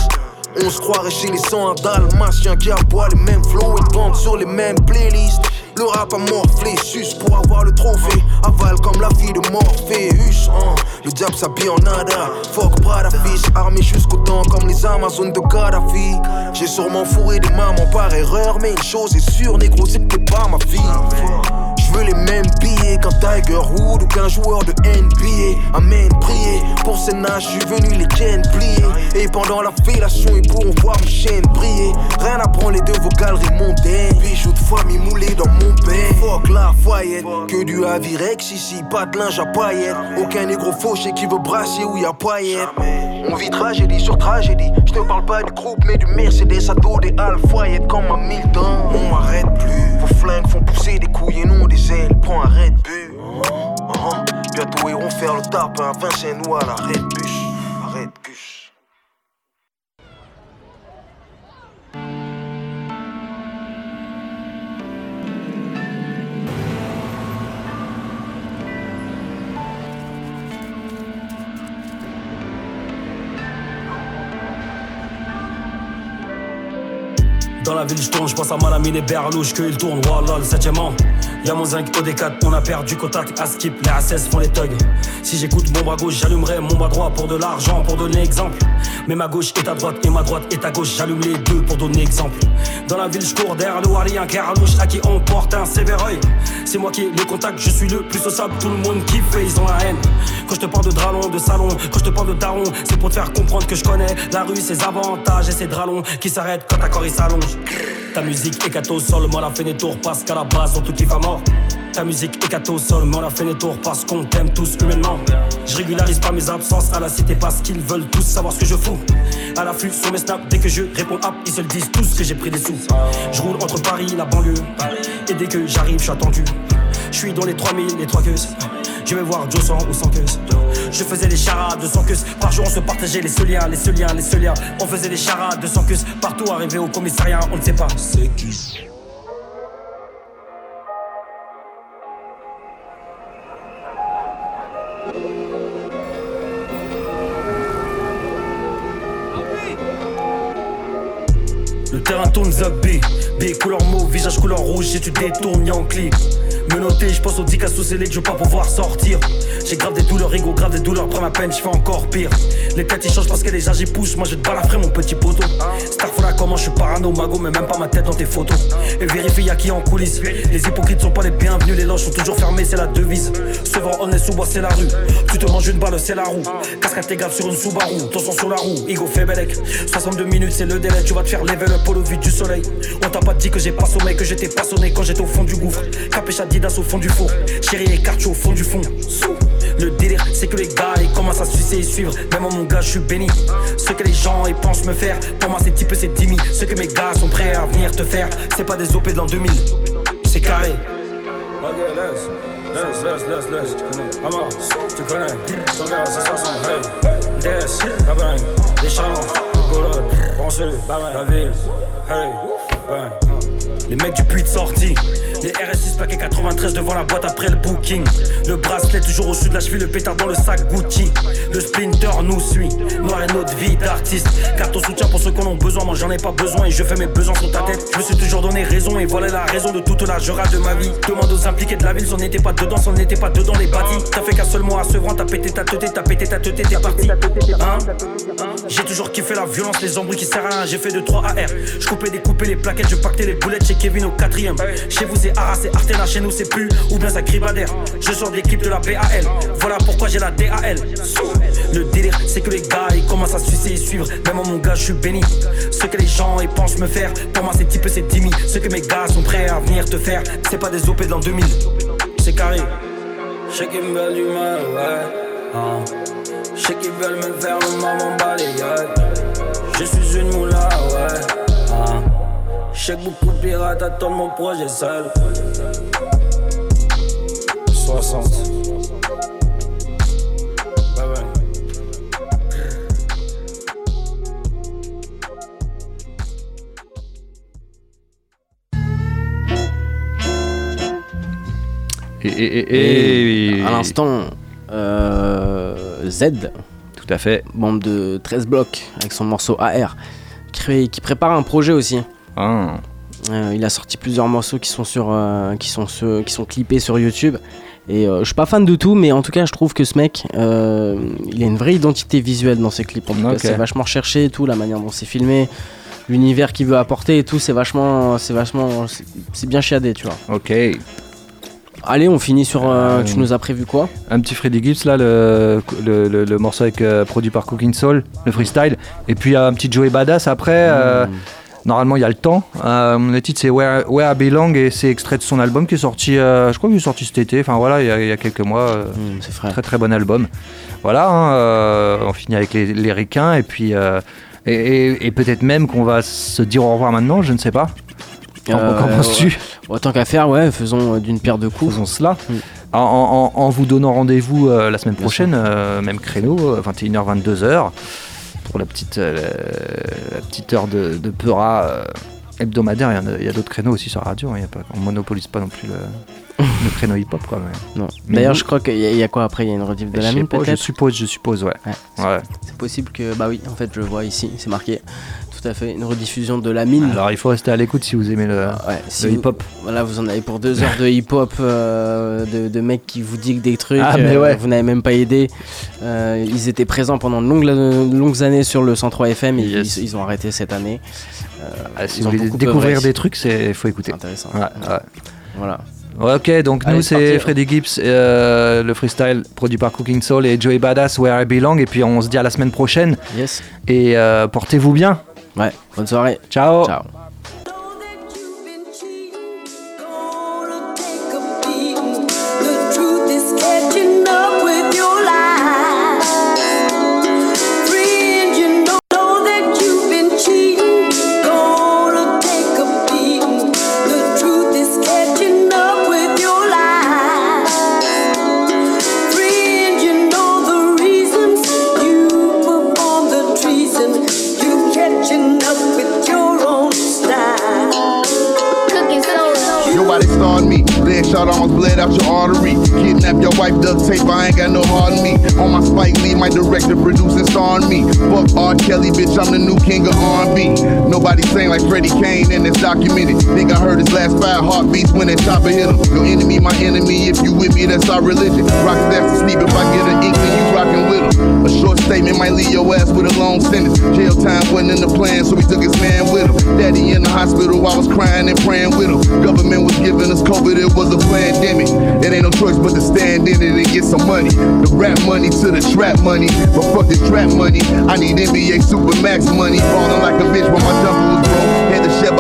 On se croirait chez les 101 dalmatiens qui aboient les mêmes flows et bandent sur les mêmes playlists. Le rap a morflé, sus pour avoir le trophée. Aval comme la fille de Morpheus. hein. Le diable s'habille en nada. Fuck Prada fils, armé jusqu'au dents comme les Amazones de Gaddafi. J'ai sûrement fourré des mamans par erreur, mais une chose est sûre, négro, c'est que t'es pas ma fille. Veux les mêmes billets qu'un Tiger Wood ou qu'un joueur de NBA. Amen, prier. Pour ces nages, je suis venu les chaînes plier. Et pendant la fellation, ils pourront voir mes chaînes briller. Rien à prendre les deux vos galeries mondaines. Bijoux de famille moulés dans mon bain. Fuck la foyette. Que du Avirex ici, pas de linge à paillettes. Aucun négro fauché qui veut brasser où y a paillettes. On vit tragédie sur tragédie. Je te parle pas du groupe, mais du Mercedes à dos des Alpha comme à Milton. On m'arrête plus. Flingues font pousser des couilles et non des ailes. Prends un Red Bull. Uh-huh. Bientôt ils vont faire le tapin. Vincent nous à la Red Bush. La ville, je tourne, je pense à Malamine et Berlouche, que il tourne, voilà le 7ème an. Y'a mon zinc au D4, on a perdu contact à skip, les ASS font les thugs. Si j'écoute mon bras gauche, j'allumerai mon bras droit pour de l'argent, pour donner exemple. Mais ma gauche est à droite et ma droite est à gauche, j'allume les deux pour donner exemple. Dans la ville, je cours derrière le un carlouche à qui on porte un sévère. C'est moi qui le contact, je suis le plus sociable, tout le monde kiffe ils ont la haine. Quand je te parle de dralon, de salon, quand je te parle de daron, c'est pour te faire comprendre que je connais la rue, ses avantages et ses dralons qui s'arrêtent quand ta corps s'allonge. Ta musique cato au sol, moi la fait des tours parce qu'à la base on tout kiffe à mort. Ta musique cato au sol, mais on a fait des tours parce qu'on t'aime tous humainement. Je régularise pas mes absences à la cité parce qu'ils veulent tous savoir ce que je fous. À l'affût sur mes snaps, dès que je réponds hop, ils se le disent tous que j'ai pris des sous. Je roule entre Paris, la banlieue, et dès que j'arrive, je suis attendu. Je suis dans les 3000, les 3 queues. Je vais voir Joe sans ou sans queue. Je faisais des charades de 100 queues. Par jour, on se partageait les seuls liens, les seuls liens, les seuls liens. On faisait des charades de 100 queues. Partout, arrivé au commissariat, on ne sait pas. C'est qui? Le terrain tourne zappé, B couleur mauve, visage couleur rouge, si tu détournes, y'a un clic. Me noter, je pense au 10 sous scellé que je pas pouvoir sortir. J'ai grave des douleurs, ego, grave des douleurs, prends ma peine, je fais encore pire. Les têtes ils changent parce que les âges ils poussent, moi je te mon petit poteau. Starfola, comment je suis parano, mago, mais même pas ma tête dans tes photos. Et vérifie y'a qui en coulisses. Les hypocrites sont pas les bienvenus, les loges sont toujours fermés, c'est la devise. Se vend honnête sous bois, c'est la rue. Tu te manges une balle, c'est la roue. Cascade tes sur une Subaru, ton sang sur la roue. Igo fait belek. 62 minutes, c'est le délai, tu vas te faire level up au vide du soleil. On t'a pas dit que j'ai pas sommeil, que j'étais pas sonné quand j'étais au fond du gouffre. Capécha Adidas au fond du four. Chérie et Cartier au fond du fond. Le délire, c'est que les gars ils commencent à sucer et suivre. Même mon gars, je suis béni. Ce que les gens ils pensent me faire, pour moi c'est type c'est timide. Ce que mes gars sont prêts à venir te faire, c'est pas des OP dans 2000. C'est carré. Ok, laisse, laisse, laisse, laisse, laisse, tu connais. Maman, tu connais. Ton gars, c'est 60, hey. Des, la bang, les champs, bolot, branché, la ville, hey, bang. Les mecs du puits de sortie. Les RS6 plaqués 93 devant la boîte après le booking. Le bracelet toujours au-dessus de la cheville, le pétard dans le sac Gucci. Le splinter nous suit. Noir et notre vie d'artiste. Car ton soutien pour ceux qu'on ont besoin, moi j'en ai pas besoin et je fais mes besoins sur ta tête. Je me suis toujours donné raison et voilà la raison de toute la jura de ma vie. Demande aux impliqués de la ville, si on n'était pas dedans, si on n'était pas dedans les bâtis. T'as fait qu'un seul mot à Sevran, t'as pété ta tête, t'as pété ta tête, t'es parti. Hein? J'ai toujours kiffé la violence, les embrouilles qui servent à rien. J'ai fait de 3 AR. Je coupais, découpais les plaquettes, je pactais les boulettes chez Kevin au quatrième. Chez vous Arras, c'est Artena, chez nous c'est plus ou bien ça cribadère. Je sors de l'équipe de la BAL. Voilà pourquoi j'ai la DAL. Le délire, c'est que les gars ils commencent à sucer et suivre. Même mon gars, je suis béni. Ce que les gens ils pensent me faire, pour moi c'est type c'est timide. Ce que mes gars sont prêts à venir te faire, c'est pas des OP dans 2000. C'est carré. Je sais qu'ils me veulent du mal, ouais. Je sais qu'ils veulent me faire le maman balayage. Je suis une moula, ouais. Hein. Je sais que beaucoup de pirates attendent mon projet seul. 60. Bye bye. Et, et, et, Et à l'instant, euh, Z. Tout à fait. Membre de 13 blocs avec son morceau AR. Qui, qui prépare un projet aussi. Ah. Euh, il a sorti plusieurs morceaux qui sont, sur, euh, qui sont, sur- qui sont clippés sur YouTube. Et euh, je suis pas fan de tout, mais en tout cas, je trouve que ce mec, euh, il a une vraie identité visuelle dans ses clips. En tout cas, c'est vachement recherché et tout, la manière dont c'est filmé, l'univers qu'il veut apporter et tout, c'est vachement, c'est vachement, c'est- bien chiadé, tu vois. Ok. Allez, on finit sur. euh, tu nous as prévu quoi? Un petit Freddy Gibbs là, le, le, le- le morceau avec, euh, produit par Cooking Soul, le freestyle. Et puis un petit Joey Badass après. euh, normalement il y a le temps. Euh, le titre c'est Where, Where I Belong et c'est extrait de son album qui est sorti, euh, je crois qu'il est sorti cet été. Enfin voilà, il y a, il y a quelques mois. euh, Très très bon album. Voilà, hein, euh, on finit avec les, les ricains et puis. euh, et, et- et peut-être même qu'on va se dire au revoir maintenant, je ne sais pas. Qu'en Euh, penses-tu? ouais. Ouais, Tant qu'à faire, ouais, faisons euh, d'une pierre deux coups. Faisons cela. En, en- en vous donnant rendez-vous euh, la semaine prochaine, euh, même créneau, euh, 21h, 22h, pour la petite, euh, la petite heure de, de Peura euh, hebdomadaire. Il y a- Il y a, d'autres créneaux aussi sur la radio. hein, y a pas, on monopolise pas non plus le, le créneau hip-hop. Quoi, mais- Non. Mais D'ailleurs, nous- je crois qu'il y, a- il y a quoi après? Il y a une rediff de la mine pas, je peut-être? suppose, je suppose, ouais. Ouais. C'est possible que, bah oui, en fait, je le vois ici, c'est marqué. Tout à fait. Une rediffusion de la mine. Alors il faut rester à l'écoute si vous aimez le, Si le vous- hip-hop. Voilà, vous en avez pour deux heures de hip-hop, euh, de, de mecs qui vous disent des trucs. Ah, mais euh, ouais. Vous n'avez même pas aidé. Euh, ils étaient présents pendant de longues, longues années sur le 103 FM et ils, ils ont arrêté cette année. Ah, si vous voulez découvrir des trucs, c'est faut écouter. Intéressant. Ouais. Voilà. Ouais, ok, donc Allez, nous c'est. Freddy Gibbs, euh, le freestyle produit par Cooking Soul et Joey Badass, Where I Belong. Et puis on se dit à la semaine prochaine. Yes. Et euh, portez-vous bien. Ouais, bonne soirée. Ciao. Ciao. Producing, starring me. Fuck R. Kelly, bitch. I'm the new king of R&B. Nobody sing like Freddie Kane in this documented. Think I heard his last five heartbeats when that chopper hit him. Your enemy, my enemy. If you with me, that's our religion. Rock stars to sleep. If I get an inkling, you rockin' with him. A short statement might leave your ass with a long sentence. Jail time wasn't in the plan, so he took his man with him. Daddy in the hospital, I was crying and praying with him. Government was giving us COVID, it was a pandemic. It ain't no choice but to stand in it and get some money. The rap money to the trap money, but fuck this trap money. I need NBA Supermax money, falling like a bitch when my jumper was broke.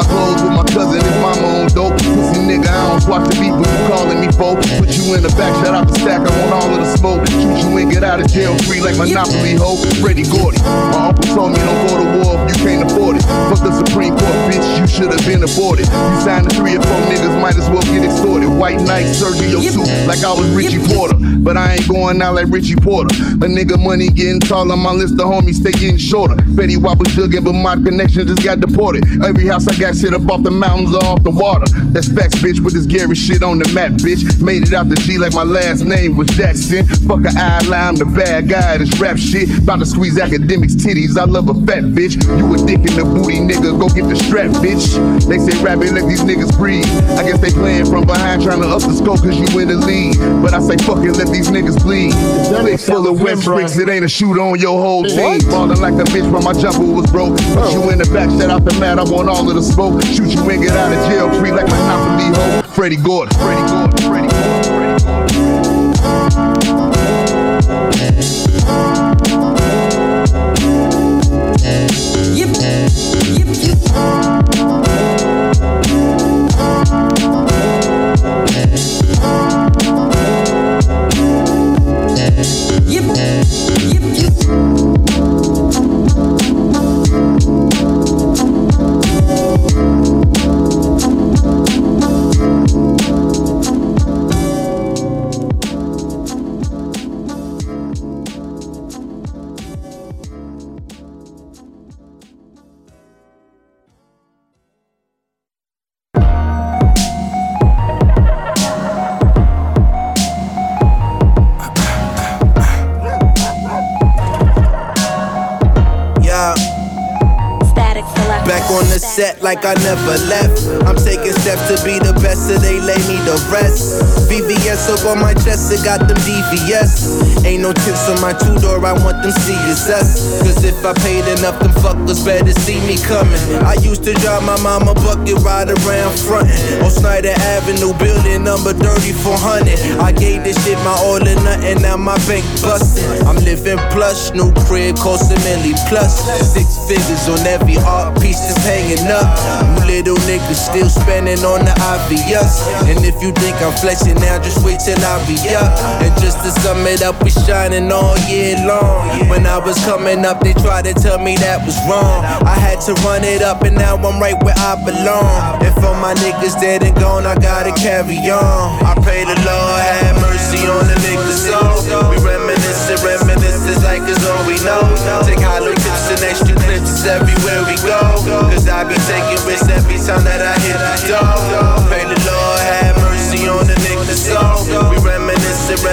Clothes with my cousin, his mama on dope. Pussy nigga, I don't swap the beat, what you calling me for? Put you in the back, shut out the stack, I want all of the smoke. Shoot you and get out of jail free like Monopoly hoe. Freddie Gordy. My uncle told me don't go to war if you can't afford it. Fuck the Supreme Court, bitch, you should have been aborted. You signed the three or four niggas, might as well get extorted. White Knight, Sergio suit, like I was Richie Porter. But I ain't going out like Richie Porter. A nigga money getting taller, my list of homies stay getting shorter. Betty Wobble jugging, but my connection just got deported. Every house I got shit up off the mountains or off the water. That's facts, bitch, with this Gary shit on the map, bitch. Made it out the G like my last name was Jackson. Fuck a eye I'm the bad guy, this rap shit. About to squeeze academics titties, I love a fat bitch. You a dick in the booty, nigga, go get the strap, bitch. They say rapping, let these niggas breathe. I guess they playing from behind, trying to up the scope cause you in the lead. But I say fuck it, let these niggas bleed. Click full of wet bricks, it ain't a shoot on your whole team. Ballin' like a bitch when my jumper was broke. Put you in the back, shut out the mat, I want all of the smoke. Shoot you and get out of jail free like Monopoly hoe. Freddie Gordon, Freddie Gordon, Freddie Gordon. Yeah. Like I never left. I'm taking steps to be On my chest, it got them DVS. Ain't no tips on my two door, I want them CSS. Cause if I paid enough, them fuckers better see me coming. I used to drive my mama bucket ride around frontin'. On Snyder Avenue, building number 3400. I gave this shit my all or nothing, now my bank bustin'. I'm living plush, new crib, cost a milli plus. Six figures on every art piece that's hanging up. You little niggas still spending on the obvious. And if you think I'm flexing now, just wait till I be up. And just to sum it up, we shining all year long. When I was coming up, they tried to tell me that was wrong. I had to run it up, and now I'm right where I belong. If all my niggas dead and gone, I gotta carry on. I pray the Lord have mercy on the niggas soul. We reminiscing, reminiscing like it's all we know. Take hollow tips and extra clips everywhere we go. Cause I be taking risks every time that I hit the door. Pray the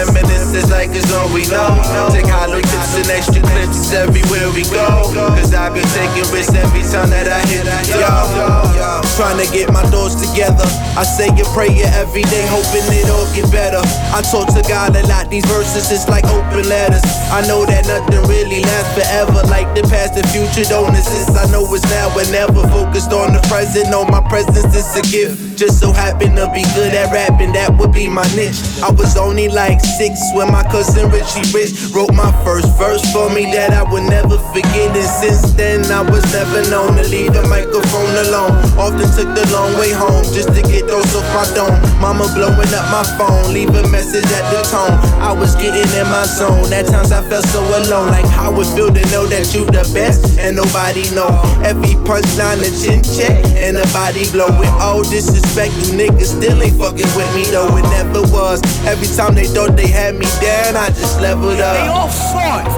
10 minutes Reminiscing like it's all we know. Take hollow tips and extra clips everywhere we go. Cause I be taking risks every time that I hit yo. Trying to get my thoughts together. I say a prayer every day, hoping it all get better. I talk to God a lot, these verses is like open letters. I know that nothing really lasts forever, like the past and future don't exist. I know it's now and never focused on the present. No, my presence is a gift. Just so happen to be good at rapping, that would be my niche. I was only like six when my cousin Richie Rich wrote my first verse for me that I would never forget. And since then, I was never known to leave the microphone alone. Often took the long way home just to get those off my dome. Mama blowing up my phone, leave a message at the tone. I was getting in my zone. At times I felt so alone, like how it feel to know that you the best and nobody know. Every punchline a chin check and a body blow with all disrespect. You niggas still ain't fucking with me though. It never was. Every time they thought they had me down, I just leveled up. They all frauds.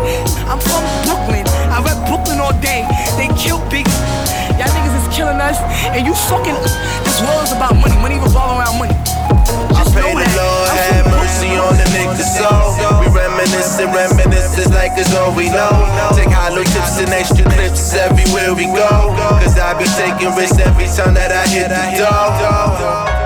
I'm from Brooklyn. I rep Brooklyn all day. They kill big. Y'all niggas is killing us, and you fucking. This world is about money. Money revolve around money. Just Pray the Lord have mercy on the niggas soul. We reminiscing, reminiscing like it's all we know. Take hollow tips and extra clips everywhere we go. Cause I be taking risks every time that I hit the door.